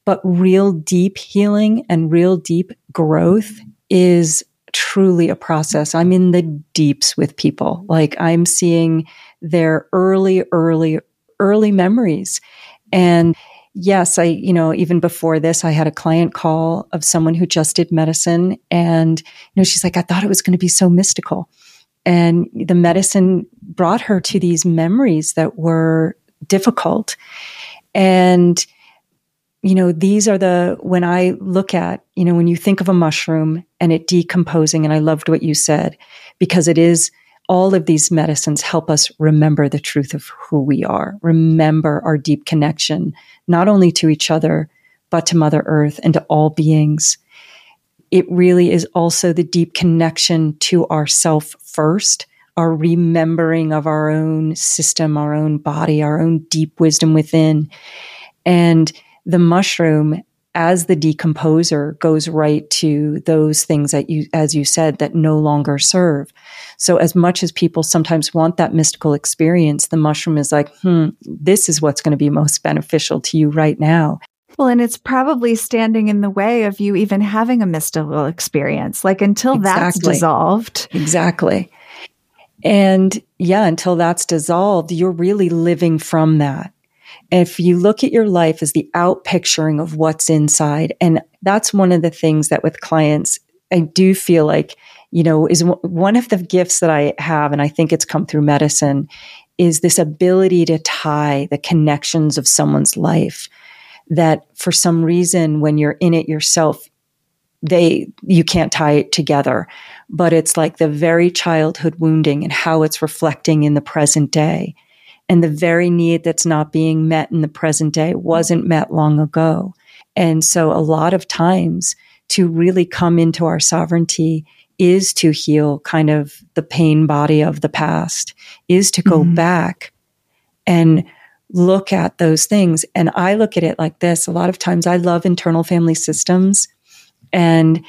But real deep healing and real deep growth is truly a process. I'm in the deeps with people. Like I'm seeing their early, early, early memories. And yes, I, you know, even before this, I had a client call of someone who just did medicine. And, you know, she's like, I thought it was going to be so mystical. And the medicine brought her to these memories that were difficult. And, you know, these are the, when I look at, you know, when you think of a mushroom and it decomposing, and I loved what you said, because it is, all of these medicines help us remember the truth of who we are, remember our deep connection, not only to each other, but to Mother Earth and to all beings. It really is also the deep connection to ourself first our remembering of our own system, our own body, our own deep wisdom within. And the mushroom as the decomposer goes right to those things that you, as you said, that no longer serve. So as much as people sometimes want that mystical experience, the mushroom is like, hmm, this is what's going to be most beneficial to you right now. Well, and it's probably standing in the way of you even having a mystical experience. Like until exactly. that's dissolved. Exactly. And yeah, until that's dissolved, you're really living from that. If you look at your life as the out picturing of what's inside, and that's one of the things that with clients, I do feel like, you know, is one of the gifts that I have, and I think it's come through medicine, is this ability to tie the connections of someone's life that for some reason, when you're in it yourself, they you can't tie it together but it's like the very childhood wounding and how it's reflecting in the present day. And the very need that's not being met in the present day wasn't met long ago. And so a lot of times to really come into our sovereignty is to heal kind of the pain body of the past is to go mm-hmm. back and look at those things. And i look at it like this. A lot of times i love internal family systems and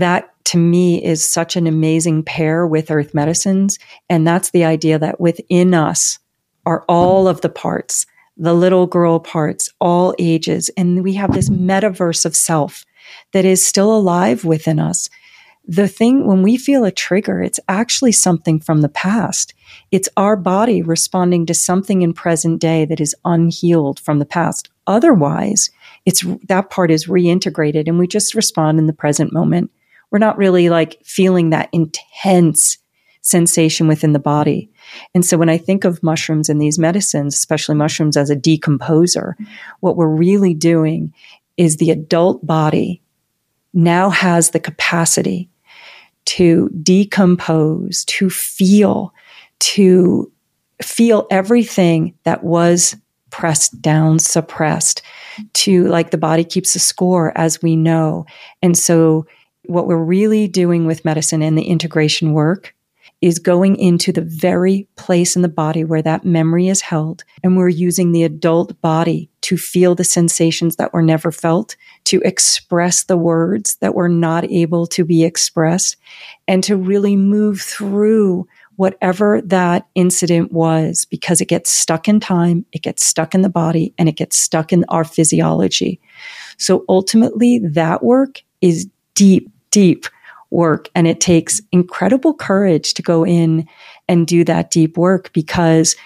that to me is such an amazing pair with earth medicines. And that's the idea that within us are all of the parts, the little girl parts, all ages. And we have this metaverse of self that is still alive within us. The thing, when we feel a trigger, it's actually something from the past. It's our body responding to something in present day that is unhealed from the past. Otherwise, it's that part is reintegrated and we just respond in the present moment. We're not really like feeling that intense sensation within the body. And so when I think of mushrooms and these medicines, especially mushrooms as a decomposer, what we're really doing is the adult body now has the capacity to decompose, to feel, to feel everything that was pressed down, suppressed, to like the body keeps a score as we know. And so what we're really doing with medicine and the integration work is going into the very place in the body where that memory is held. And we're using the adult body to feel the sensations that were never felt, to express the words that were not able to be expressed, and to really move through whatever that incident was because it gets stuck in time, it gets stuck in the body, and it gets stuck in our physiology. So ultimately, that work is deep, deep work. And it takes incredible courage to go in and do that deep work because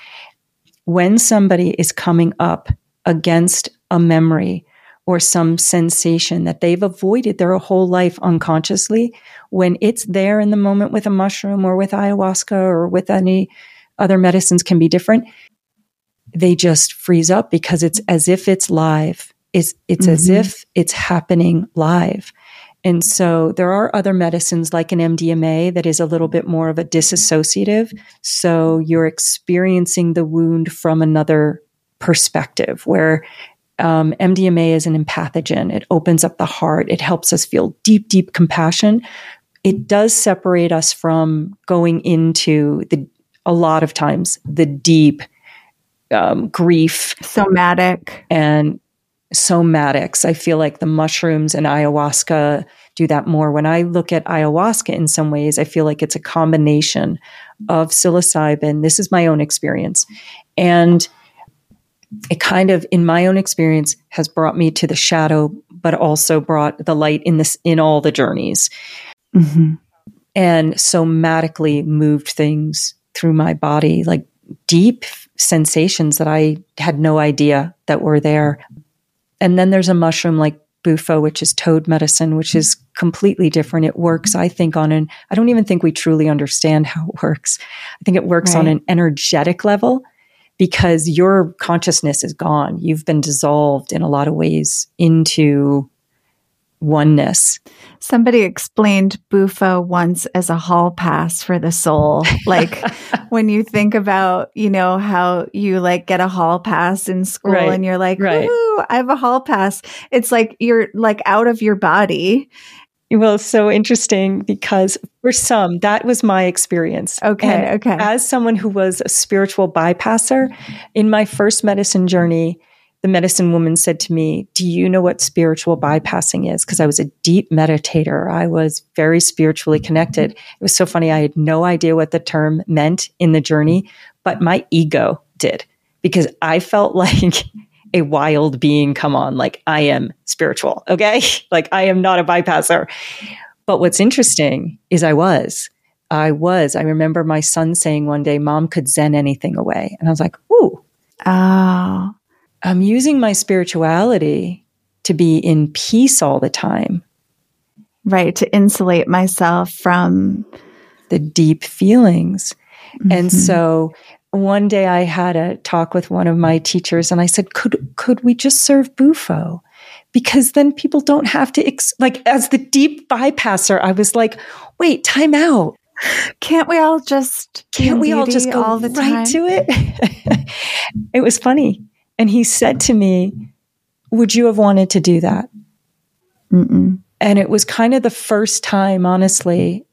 when somebody is coming up against a memory or some sensation that they've avoided their whole life unconsciously, when it's there in the moment with a mushroom or with ayahuasca or with any other medicines can be different, they just freeze up because it's as if it's live. It's, it's mm-hmm. as if it's happening live. And so there are other medicines like an MDMA that is a little bit more of a disassociative. So you're experiencing the wound from another perspective where um, MDMA is an empathogen. It opens up the heart. It helps us feel deep, deep compassion. It does separate us from going into the, a lot of times, the deep um, grief, somatic, and somatics. I feel like the mushrooms and ayahuasca do that more. When I look at ayahuasca in some ways, I feel like it's a combination of psilocybin. This is my own experience. And it kind of, in my own experience, has brought me to the shadow, but also brought the light in this, in all the journeys. Mm-hmm. And somatically moved things through my body, like deep sensations that I had no idea that were there. And then there's a mushroom like bufo, which is toad medicine, which is completely different. It works, I think, on an, I don't even think we truly understand how it works. I think it works right. on an energetic level because your consciousness is gone. You've been dissolved in a lot of ways into oneness. Somebody explained Bufo once as a hall pass for the soul. Like when you think about, you know, how you like get a hall pass in school right. and you're like, right. I have a hall pass. It's like you're like out of your body. Well, it's so interesting because for some, that was my experience. Okay. And okay. As someone who was a spiritual bypasser in my first medicine journey, the medicine woman said to me, Do you know what spiritual bypassing is? Because I was a deep meditator. I was very spiritually connected. It was so funny. I had no idea what the term meant in the journey, but my ego did because I felt like a wild being come on. Like I am spiritual. Okay. like I am not a bypasser. But what's interesting is I was. I was. I remember my son saying one day, Mom could Zen anything away. And I was like, Ooh. Oh. I'm using my spirituality to be in peace all the time. Right. To insulate myself from the deep feelings. Mm-hmm. And so one day I had a talk with one of my teachers and I said, could, could we just serve Bufo? Because then people don't have to, ex- like, as the deep bypasser, I was like, wait, time out. Can't we all just, can't we all just go all the right time? to it? it was funny and he said to me, Would you have wanted to do that? Mm-mm. And it was kind of the first time, honestly.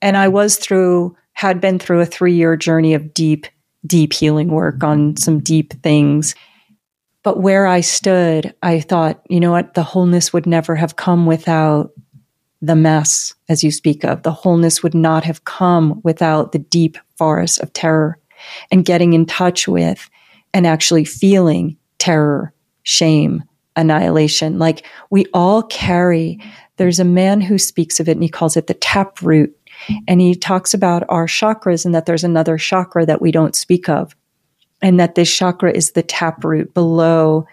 And I was through, had been through a three year journey of deep, deep healing work on some deep things. But where I stood, I thought, you know what? The wholeness would never have come without the mess, as you speak of. The wholeness would not have come without the deep forest of terror and getting in touch with and actually feeling terror, shame, annihilation. Like we all carry, there's a man who speaks of it and he calls it the tap root. And he talks about our chakras and that there's another chakra that we don't speak of. And that this chakra is the tap root below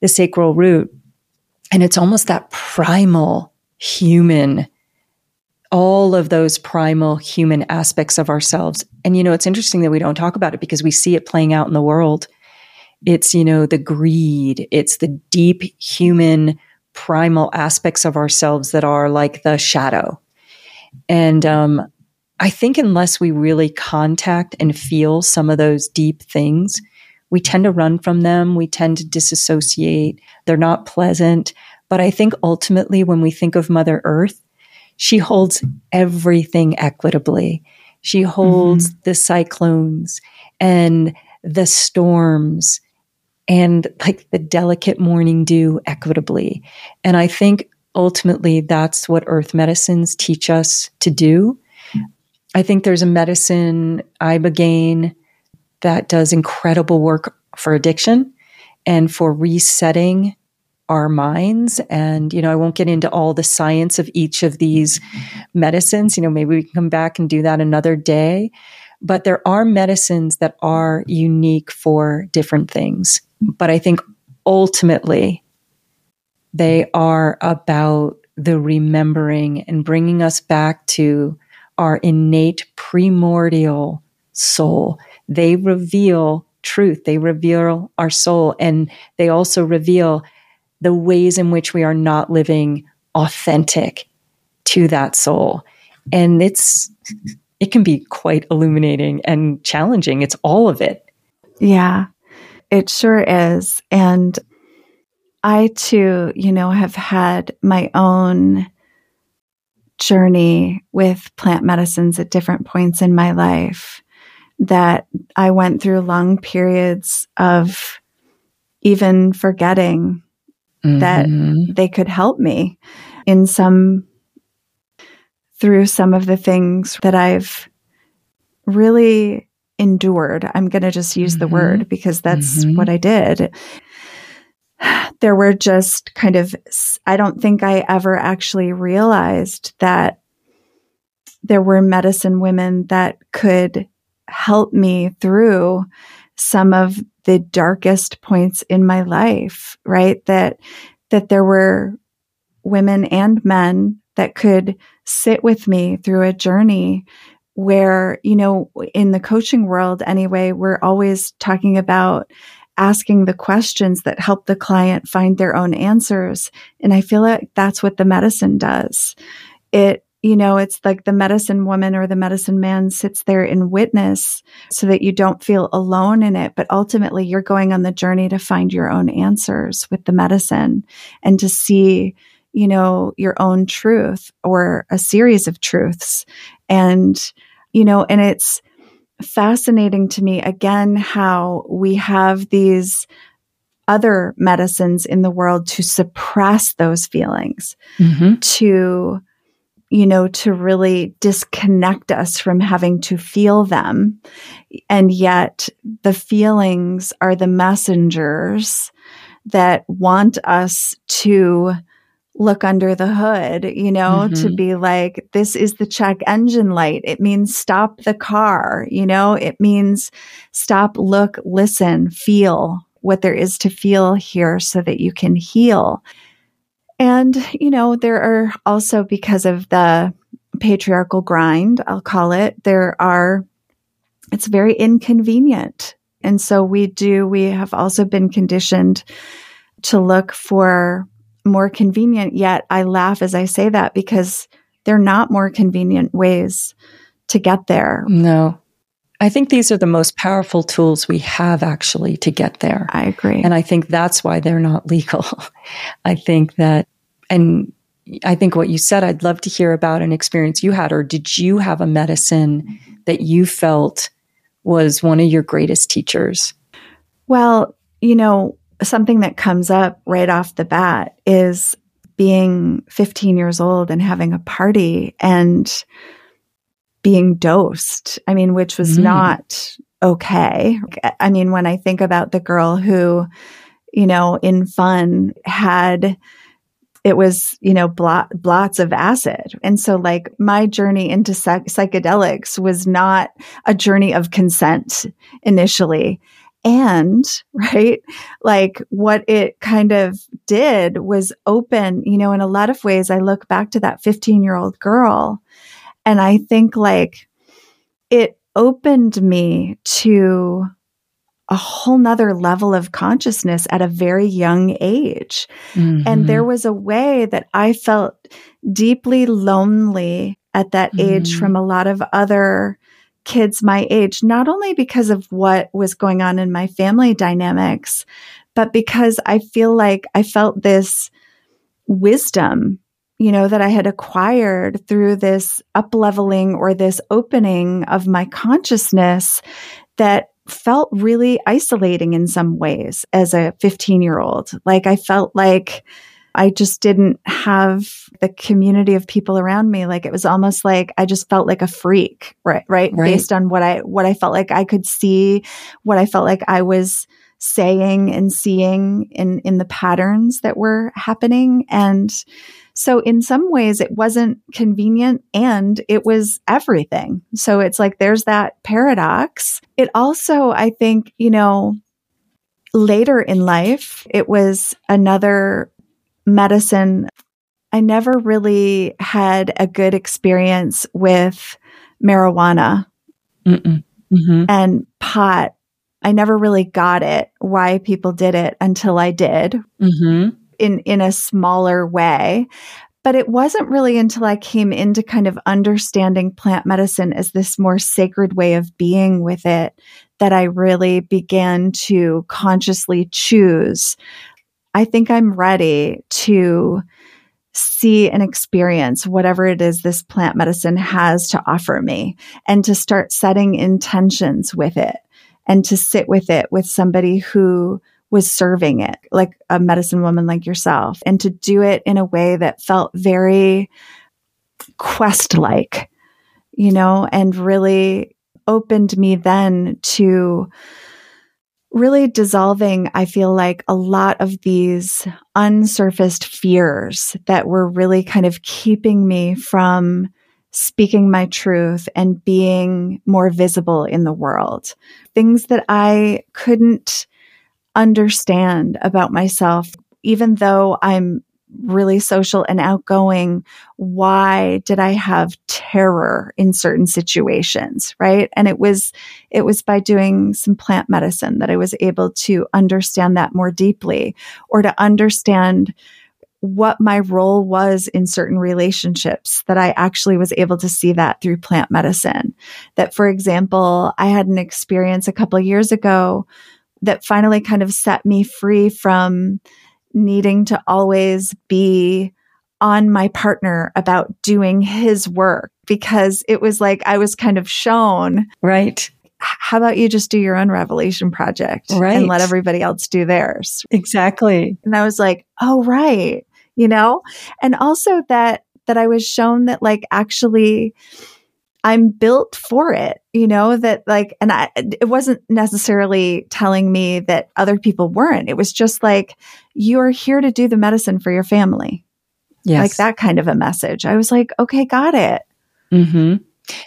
the sacral root. And it's almost that primal human, all of those primal human aspects of ourselves. And you know, it's interesting that we don't talk about it because we see it playing out in the world. It's, you know, the greed. It's the deep human primal aspects of ourselves that are like the shadow. And um, I think unless we really contact and feel some of those deep things, we tend to run from them. We tend to disassociate. They're not pleasant. But I think ultimately, when we think of Mother Earth, she holds everything equitably She holds mm-hmm. the cyclones and the storms and like the delicate morning dew equitably. And I think ultimately that's what earth medicines teach us to do. I think there's a medicine, Ibogaine, that does incredible work for addiction and for resetting our minds. And, you know, I won't get into all the science of each of these medicines. You know, maybe we can come back and do that another day. But there are medicines that are unique for different things. But I think ultimately they are about the remembering and bringing us back to our innate primordial soul. They reveal truth. They reveal our soul and they also reveal the ways in which we are not living authentic to that soul. And it's, it can be quite illuminating and challenging. It's all of it. Yeah, it sure is. And I too, you know, have had my own journey with plant medicines at different points in my life that I went through long periods of even forgetting mm-hmm. that they could help me in some through some of the things that I've really endured. I'm going to just use mm-hmm. the word because that's mm-hmm. what I did. There were just kind of, I don't think I ever actually realized that there were medicine women that could help me through some of the darkest points in my life, right? That, that there were women and men that could sit with me through a journey where, you know, in the coaching world anyway, we're always talking about asking the questions that help the client find their own answers. And I feel like that's what the medicine does. It you know, it's like the medicine woman or the medicine man sits there in witness so that you don't feel alone in it. But ultimately, you're going on the journey to find your own answers with the medicine and to see, you know, your own truth or a series of truths. And, you know, and it's fascinating to me again how we have these other medicines in the world to suppress those feelings, mm-hmm. to you know, to really disconnect us from having to feel them. And yet the feelings are the messengers that want us to look under the hood, you know, mm-hmm. to be like, this is the check engine light. It means stop the car, you know, it means stop, look, listen, feel what there is to feel here so that you can heal. And, you know, there are also because of the patriarchal grind, I'll call it, there are, it's very inconvenient. And so we do, we have also been conditioned to look for more convenient, yet I laugh as I say that because they're not more convenient ways to get there. No. I think these are the most powerful tools we have actually to get there. I agree. And I think that's why they're not legal. I think that, and I think what you said, I'd love to hear about an experience you had, or did you have a medicine that you felt was one of your greatest teachers? Well, you know, something that comes up right off the bat is being 15 years old and having a party and being dosed. I mean, which was mm. not okay. I mean, when I think about the girl who, you know, in fun had it was, you know, blot, blots of acid. And so like my journey into psych- psychedelics was not a journey of consent initially. And, right, like what it kind of did was open, you know, in a lot of ways, I look back to that 15 year old girl and I think like it opened me to a whole nother level of consciousness at a very young age. Mm-hmm. And there was a way that I felt deeply lonely at that mm-hmm. age from a lot of other kids my age, not only because of what was going on in my family dynamics, but because I feel like I felt this wisdom you know, that I had acquired through this up leveling or this opening of my consciousness that felt really isolating in some ways as a 15 year old. Like I felt like I just didn't have the community of people around me. Like it was almost like I just felt like a freak, right? Right. right. Based on what I, what I felt like I could see, what I felt like I was saying and seeing in, in the patterns that were happening. And, so in some ways it wasn't convenient and it was everything. So it's like there's that paradox. It also, I think, you know, later in life, it was another medicine. I never really had a good experience with marijuana mm-hmm. and pot. I never really got it why people did it until I did. Mm-hmm in in a smaller way but it wasn't really until I came into kind of understanding plant medicine as this more sacred way of being with it that I really began to consciously choose. I think I'm ready to see and experience whatever it is this plant medicine has to offer me and to start setting intentions with it and to sit with it with somebody who was serving it, like a medicine woman like yourself, and to do it in a way that felt very quest like, you know, and really opened me then to really dissolving, I feel like, a lot of these unsurfaced fears that were really kind of keeping me from speaking my truth and being more visible in the world. Things that I couldn't understand about myself, even though I'm really social and outgoing, why did I have terror in certain situations? Right. And it was, it was by doing some plant medicine that I was able to understand that more deeply or to understand what my role was in certain relationships that I actually was able to see that through plant medicine. That, for example, I had an experience a couple years ago that finally kind of set me free from needing to always be on my partner about doing his work because it was like I was kind of shown. Right. How about you just do your own revelation project right. and let everybody else do theirs? Exactly. And I was like, oh, right. You know, and also that, that I was shown that like actually I'm built for it, you know, that like, and I, it wasn't necessarily telling me that other people weren't. It was just like, you're here to do the medicine for your family. Yes. Like that kind of a message. I was like, okay, got it. Mm-hmm.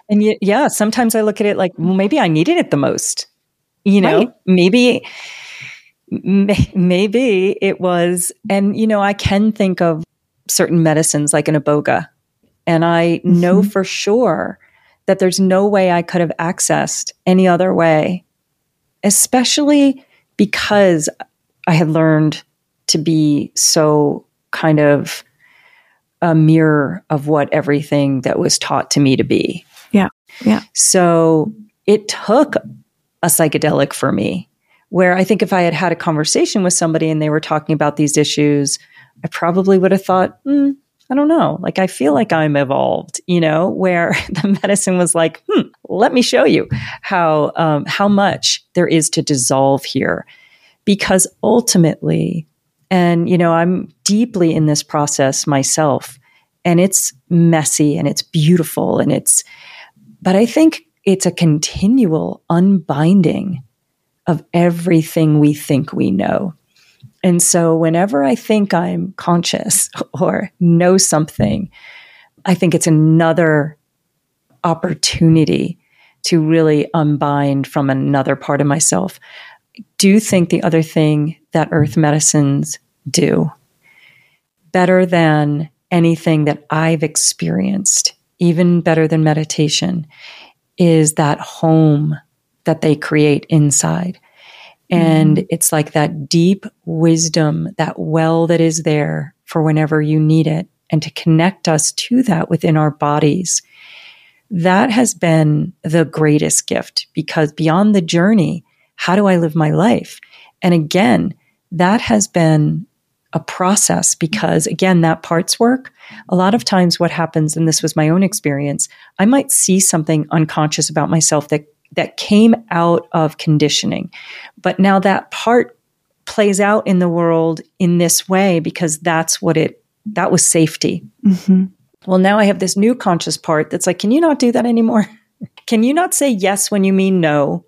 And y- yeah, sometimes I look at it like, well, maybe I needed it the most. You know, right. maybe, maybe it was, and you know, I can think of certain medicines like an iboga. and I mm-hmm. know for sure that there's no way I could have accessed any other way, especially because I had learned to be so kind of a mirror of what everything that was taught to me to be. Yeah. Yeah. So it took a psychedelic for me where I think if I had had a conversation with somebody and they were talking about these issues, I probably would have thought, mm, I don't know. Like, I feel like I'm evolved, you know, where the medicine was like, hmm, let me show you how, um, how much there is to dissolve here. Because ultimately, and, you know, I'm deeply in this process myself, and it's messy and it's beautiful and it's, but I think it's a continual unbinding of everything we think we know. And so whenever I think I'm conscious or know something, I think it's another opportunity to really unbind from another part of myself. I do think the other thing that earth medicines do better than anything that I've experienced, even better than meditation, is that home that they create inside. And mm. it's like that deep wisdom, that well that is there for whenever you need it, and to connect us to that within our bodies. That has been the greatest gift because beyond the journey, how do I live my life? And again, that has been a process because again that parts work a lot of times what happens and this was my own experience i might see something unconscious about myself that that came out of conditioning. But now that part plays out in the world in this way because that's what it that was safety. Mm-hmm. well now i have this new conscious part that's like can you not do that anymore? Can you not say yes when you mean no?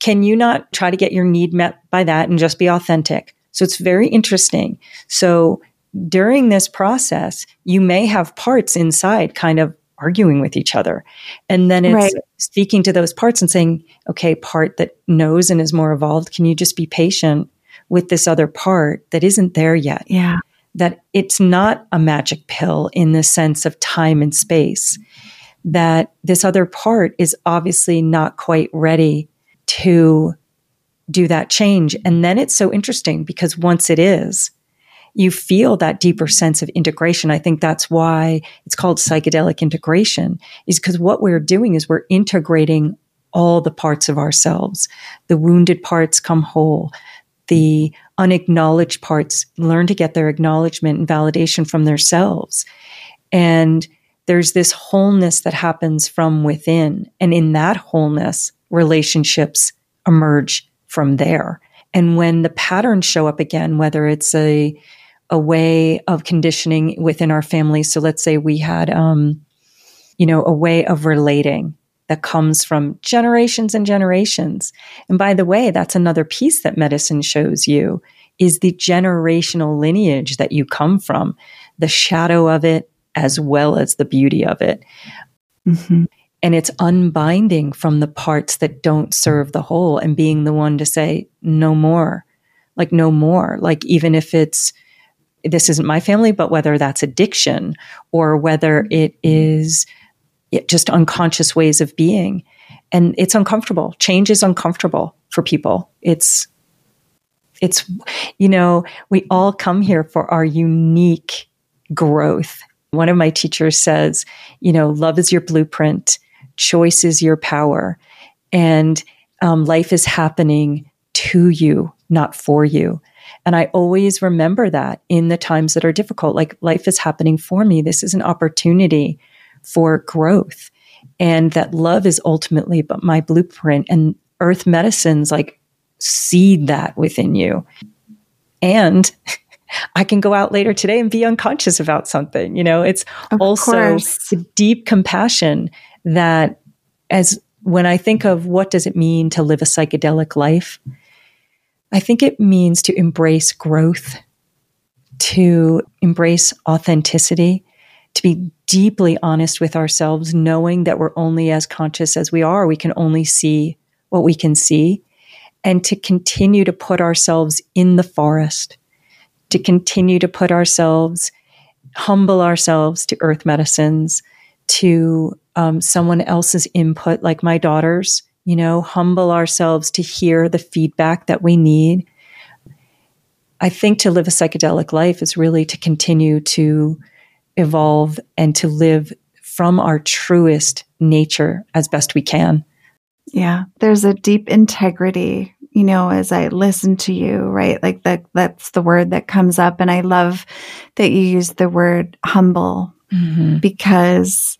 Can you not try to get your need met by that and just be authentic? So it's very interesting. So during this process, you may have parts inside kind of arguing with each other. And then it's right. speaking to those parts and saying, okay, part that knows and is more evolved, can you just be patient with this other part that isn't there yet? Yeah. That it's not a magic pill in the sense of time and space. That this other part is obviously not quite ready to do that change. And then it's so interesting because once it is, you feel that deeper sense of integration. I think that's why it's called psychedelic integration is because what we're doing is we're integrating all the parts of ourselves. The wounded parts come whole. The unacknowledged parts learn to get their acknowledgement and validation from themselves. And there's this wholeness that happens from within. And in that wholeness, relationships emerge from there. And when the patterns show up again, whether it's a a way of conditioning within our family. So let's say we had, um, you know, a way of relating that comes from generations and generations. And by the way, that's another piece that medicine shows you is the generational lineage that you come from, the shadow of it as well as the beauty of it. Mm-hmm and it's unbinding from the parts that don't serve the whole and being the one to say no more like no more like even if it's this isn't my family but whether that's addiction or whether it is just unconscious ways of being and it's uncomfortable change is uncomfortable for people it's it's you know we all come here for our unique growth one of my teachers says you know love is your blueprint choice is your power. And um, life is happening to you, not for you. And I always remember that in the times that are difficult, like life is happening for me. This is an opportunity for growth. And that love is ultimately but my blueprint and earth medicines like seed that within you. And I can go out later today and be unconscious about something. You know, it's of also course. the deep compassion that as when I think of what does it mean to live a psychedelic life, I think it means to embrace growth, to embrace authenticity, to be deeply honest with ourselves, knowing that we're only as conscious as we are. We can only see what we can see, and to continue to put ourselves in the forest, to continue to put ourselves, humble ourselves to earth medicines, to um, someone else's input, like my daughters, you know, humble ourselves to hear the feedback that we need. I think to live a psychedelic life is really to continue to evolve and to live from our truest nature as best we can. Yeah, there's a deep integrity, you know, as I listen to you, right? Like that that's the word that comes up and I love that you use the word humble mm-hmm. because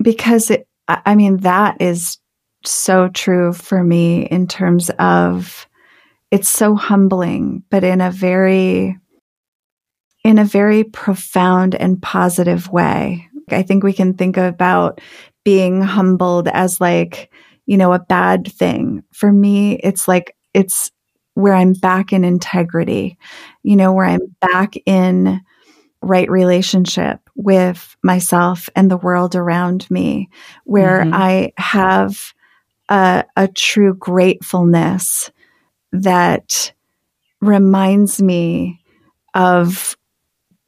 because it, I mean, that is so true for me in terms of it's so humbling, but in a very, in a very profound and positive way. I think we can think about being humbled as like, you know, a bad thing. For me, it's like, it's where I'm back in integrity, you know, where I'm back in right relationship with myself and the world around me, where mm-hmm. I have a, a true gratefulness that reminds me of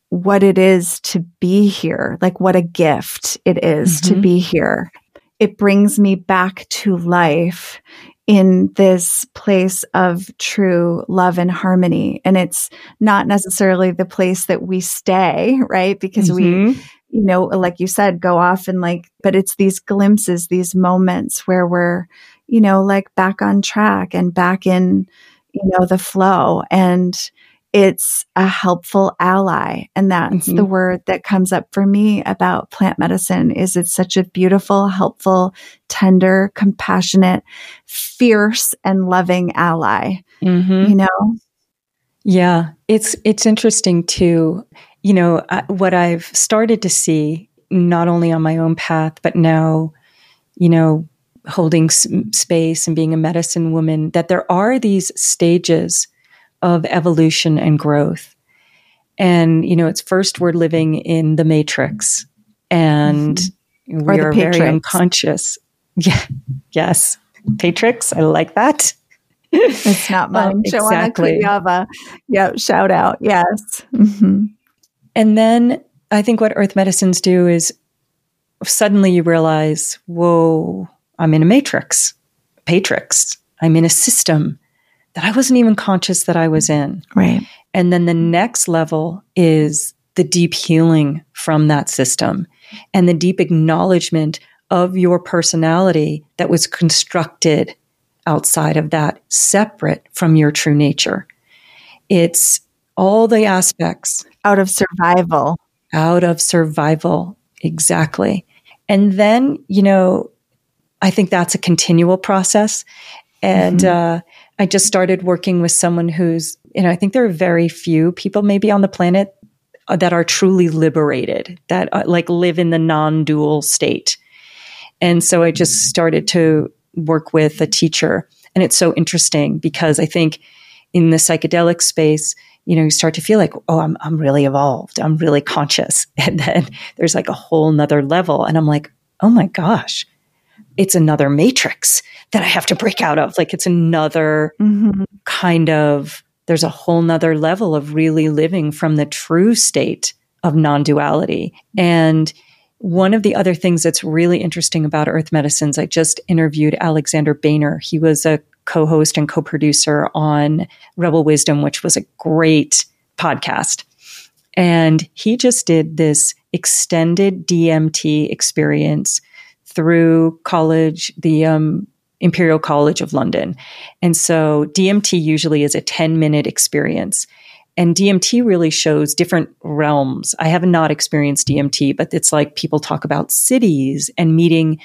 what it is to be here, like what a gift it is mm-hmm. to be here. It brings me back to life in this place of true love and harmony. And it's not necessarily the place that we stay, right? Because mm-hmm. we, you know, like you said, go off and like, but it's these glimpses, these moments where we're, you know, like back on track and back in, you know, the flow and it's a helpful ally. And that's mm-hmm. the word that comes up for me about plant medicine is it's such a beautiful, helpful, tender, compassionate, fierce and loving ally. Mm-hmm. You know? Yeah, it's it's interesting too. You know, I, what I've started to see not only on my own path but now, you know, holding s- space and being a medicine woman that there are these stages of evolution and growth. And, you know, it's first we're living in the matrix and mm-hmm. we are very unconscious. Yeah. Yes. Patrix. I like that. It's not mine. exactly. Joanna Yep. Shout out. Yes. Mm-hmm. And then I think what earth medicines do is suddenly you realize, whoa, I'm in a matrix, patrix. I'm in a system that I wasn't even conscious that I was in. Right. And then the next level is the deep healing from that system and the deep acknowledgement of your personality that was constructed outside of that, separate from your true nature. It's all the aspects out of survival. Out of survival. Exactly. And then, you know, I think that's a continual process. And mm-hmm. uh, I just started working with someone who's, you know, I think there are very few people maybe on the planet uh, that are truly liberated, that uh, like live in the non dual state. And so I just started to work with a teacher. And it's so interesting because I think in the psychedelic space, you know, you start to feel like, oh, I'm, I'm really evolved. I'm really conscious. And then there's like a whole nother level. And I'm like, oh my gosh, it's another matrix that I have to break out of. Like it's another mm-hmm. kind of, there's a whole nother level of really living from the true state of non duality. And one of the other things that's really interesting about earth medicines, I just interviewed Alexander Beiner. He was a co host and co producer on Rebel Wisdom, which was a great podcast. And he just did this extended DMT experience through college, the um, Imperial College of London. And so DMT usually is a 10 minute experience. And DMT really shows different realms. I have not experienced DMT, but it's like people talk about cities and meeting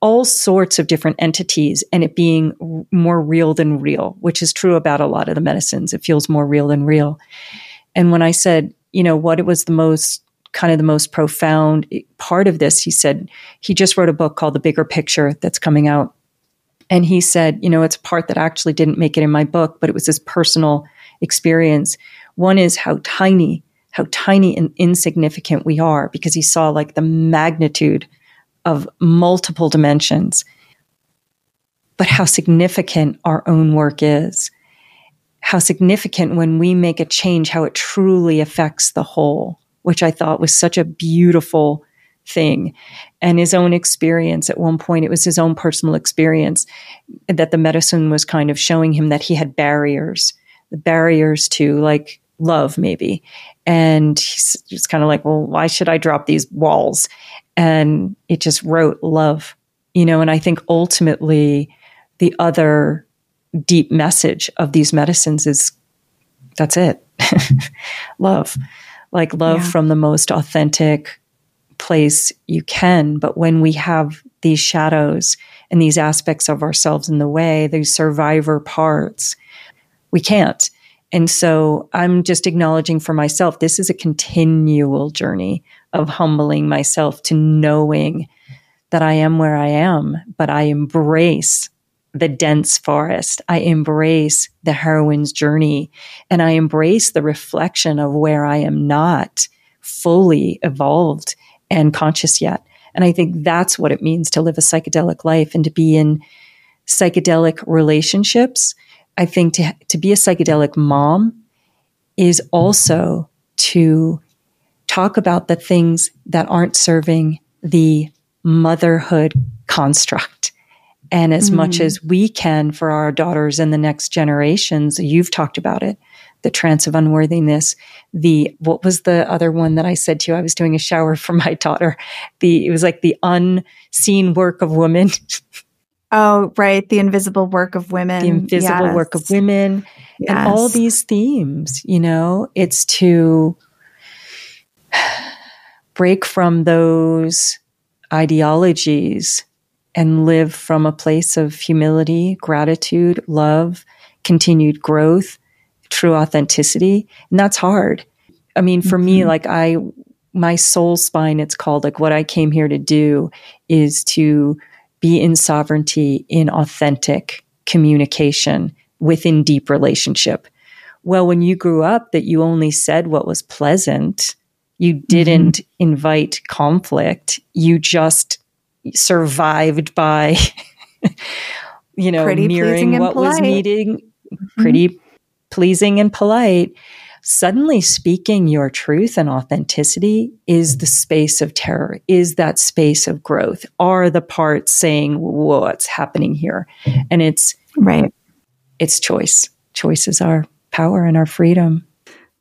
all sorts of different entities and it being more real than real, which is true about a lot of the medicines. It feels more real than real. And when I said, you know, what it was the most kind of the most profound part of this. He said he just wrote a book called The Bigger Picture that's coming out. And he said, you know, it's a part that actually didn't make it in my book, but it was his personal experience. One is how tiny, how tiny and insignificant we are because he saw like the magnitude of multiple dimensions, but how significant our own work is. How significant when we make a change, how it truly affects the whole which I thought was such a beautiful thing. And his own experience at one point, it was his own personal experience that the medicine was kind of showing him that he had barriers, the barriers to like love, maybe. And he's just kind of like, well, why should I drop these walls? And it just wrote love, you know, and I think ultimately the other deep message of these medicines is that's it love like love yeah. from the most authentic place you can. But when we have these shadows and these aspects of ourselves in the way, these survivor parts, we can't. And so I'm just acknowledging for myself, this is a continual journey of humbling myself to knowing that I am where I am, but I embrace the dense forest. I embrace the heroine's journey and I embrace the reflection of where I am not fully evolved and conscious yet. And I think that's what it means to live a psychedelic life and to be in psychedelic relationships. I think to, to be a psychedelic mom is also to talk about the things that aren't serving the motherhood construct and as mm. much as we can for our daughters and the next generations, you've talked about it, the trance of unworthiness, the, what was the other one that I said to you? I was doing a shower for my daughter. The, it was like the unseen work of women. oh, right. The invisible work of women. The invisible yes. work of women. Yes. And all these themes, you know, it's to break from those ideologies and live from a place of humility, gratitude, love, continued growth, true authenticity. And that's hard. I mean, for mm-hmm. me, like I, my soul spine, it's called like what I came here to do is to be in sovereignty, in authentic communication within deep relationship. Well, when you grew up, that you only said what was pleasant, you didn't mm-hmm. invite conflict, you just survived by, you know, pretty mirroring what was needing, mm-hmm. pretty pleasing and polite. Suddenly speaking your truth and authenticity is the space of terror, is that space of growth, are the parts saying, what's happening here? And it's right. It's choice. Choice is our power and our freedom.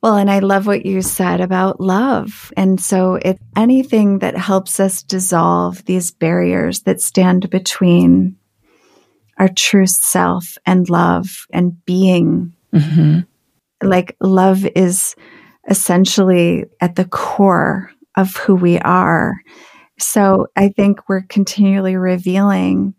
Well, and I love what you said about love. And so, if anything that helps us dissolve these barriers that stand between our true self and love and being, mm-hmm. like love is essentially at the core of who we are. So, I think we're continually revealing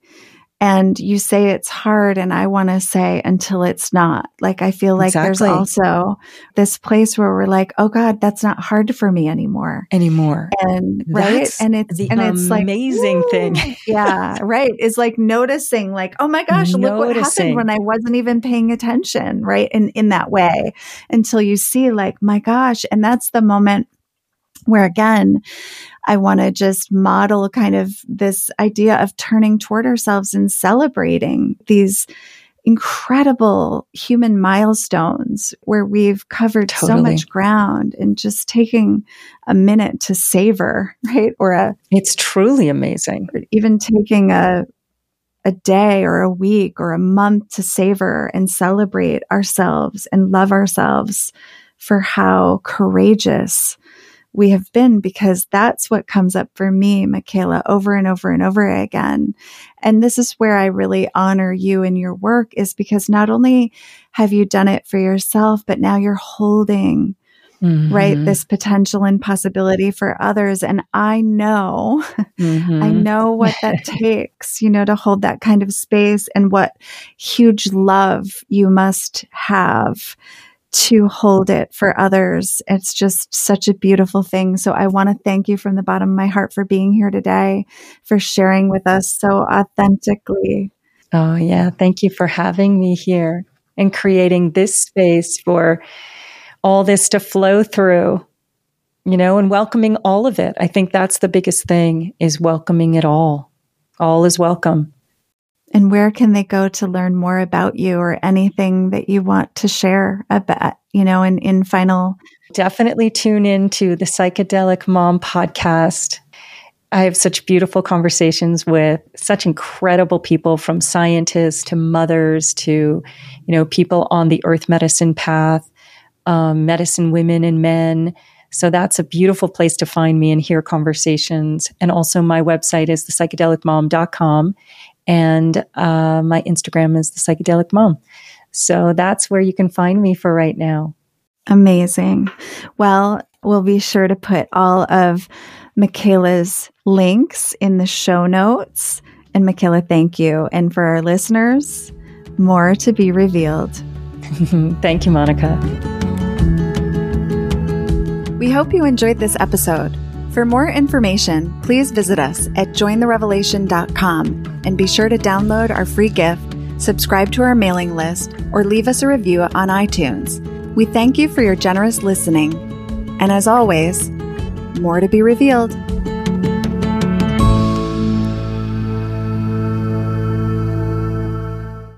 and you say it's hard and i want to say until it's not. Like i feel like exactly. there's also this place where we're like oh god that's not hard for me anymore. Anymore. And that's right and it's the and it's like amazing thing. Yeah right? Is like noticing like oh my gosh noticing. look what happened when i wasn't even paying attention right? In in that way until you see like my gosh and that's the moment where again I want to just model kind of this idea of turning toward ourselves and celebrating these incredible human milestones where we've covered totally. so much ground and just taking a minute to savor, right? Or a It's truly amazing. even taking a a day or a week or a month to savor and celebrate ourselves and love ourselves for how courageous we have been because that's what comes up for me, Michaela, over and over and over again. And this is where I really honor you and your work is because not only have you done it for yourself, but now you're holding Mm-hmm. right? This potential and possibility for others. And I know, mm-hmm. I know what that takes, you know, to hold that kind of space and what huge love you must have to hold it for others. It's just such a beautiful thing. So I want to thank you from the bottom of my heart for being here today, for sharing with us so authentically. Oh, yeah. Thank you for having me here and creating this space for all this to flow through, you know, and welcoming all of it. I think that's the biggest thing is welcoming it all. All is welcome. And where can they go to learn more about you or anything that you want to share about, you know, in, in final? Definitely tune in to the Psychedelic Mom podcast. I have such beautiful conversations with such incredible people from scientists to mothers to, you know, people on the earth medicine path, um, medicine women and men. So that's a beautiful place to find me and hear conversations. And also my website is thepsychedelicmom.com and uh, my Instagram is the psychedelic mom. So that's where you can find me for right now. Amazing. Well, we'll be sure to put all of Michaela's links in the show notes. And Michaela, thank you. And for our listeners, more to be revealed. thank you, Monica. We hope you enjoyed this episode. For more information, please visit us at jointherevelation.com and be sure to download our free gift, subscribe to our mailing list, or leave us a review on iTunes. We thank you for your generous listening. And as always, more to be revealed.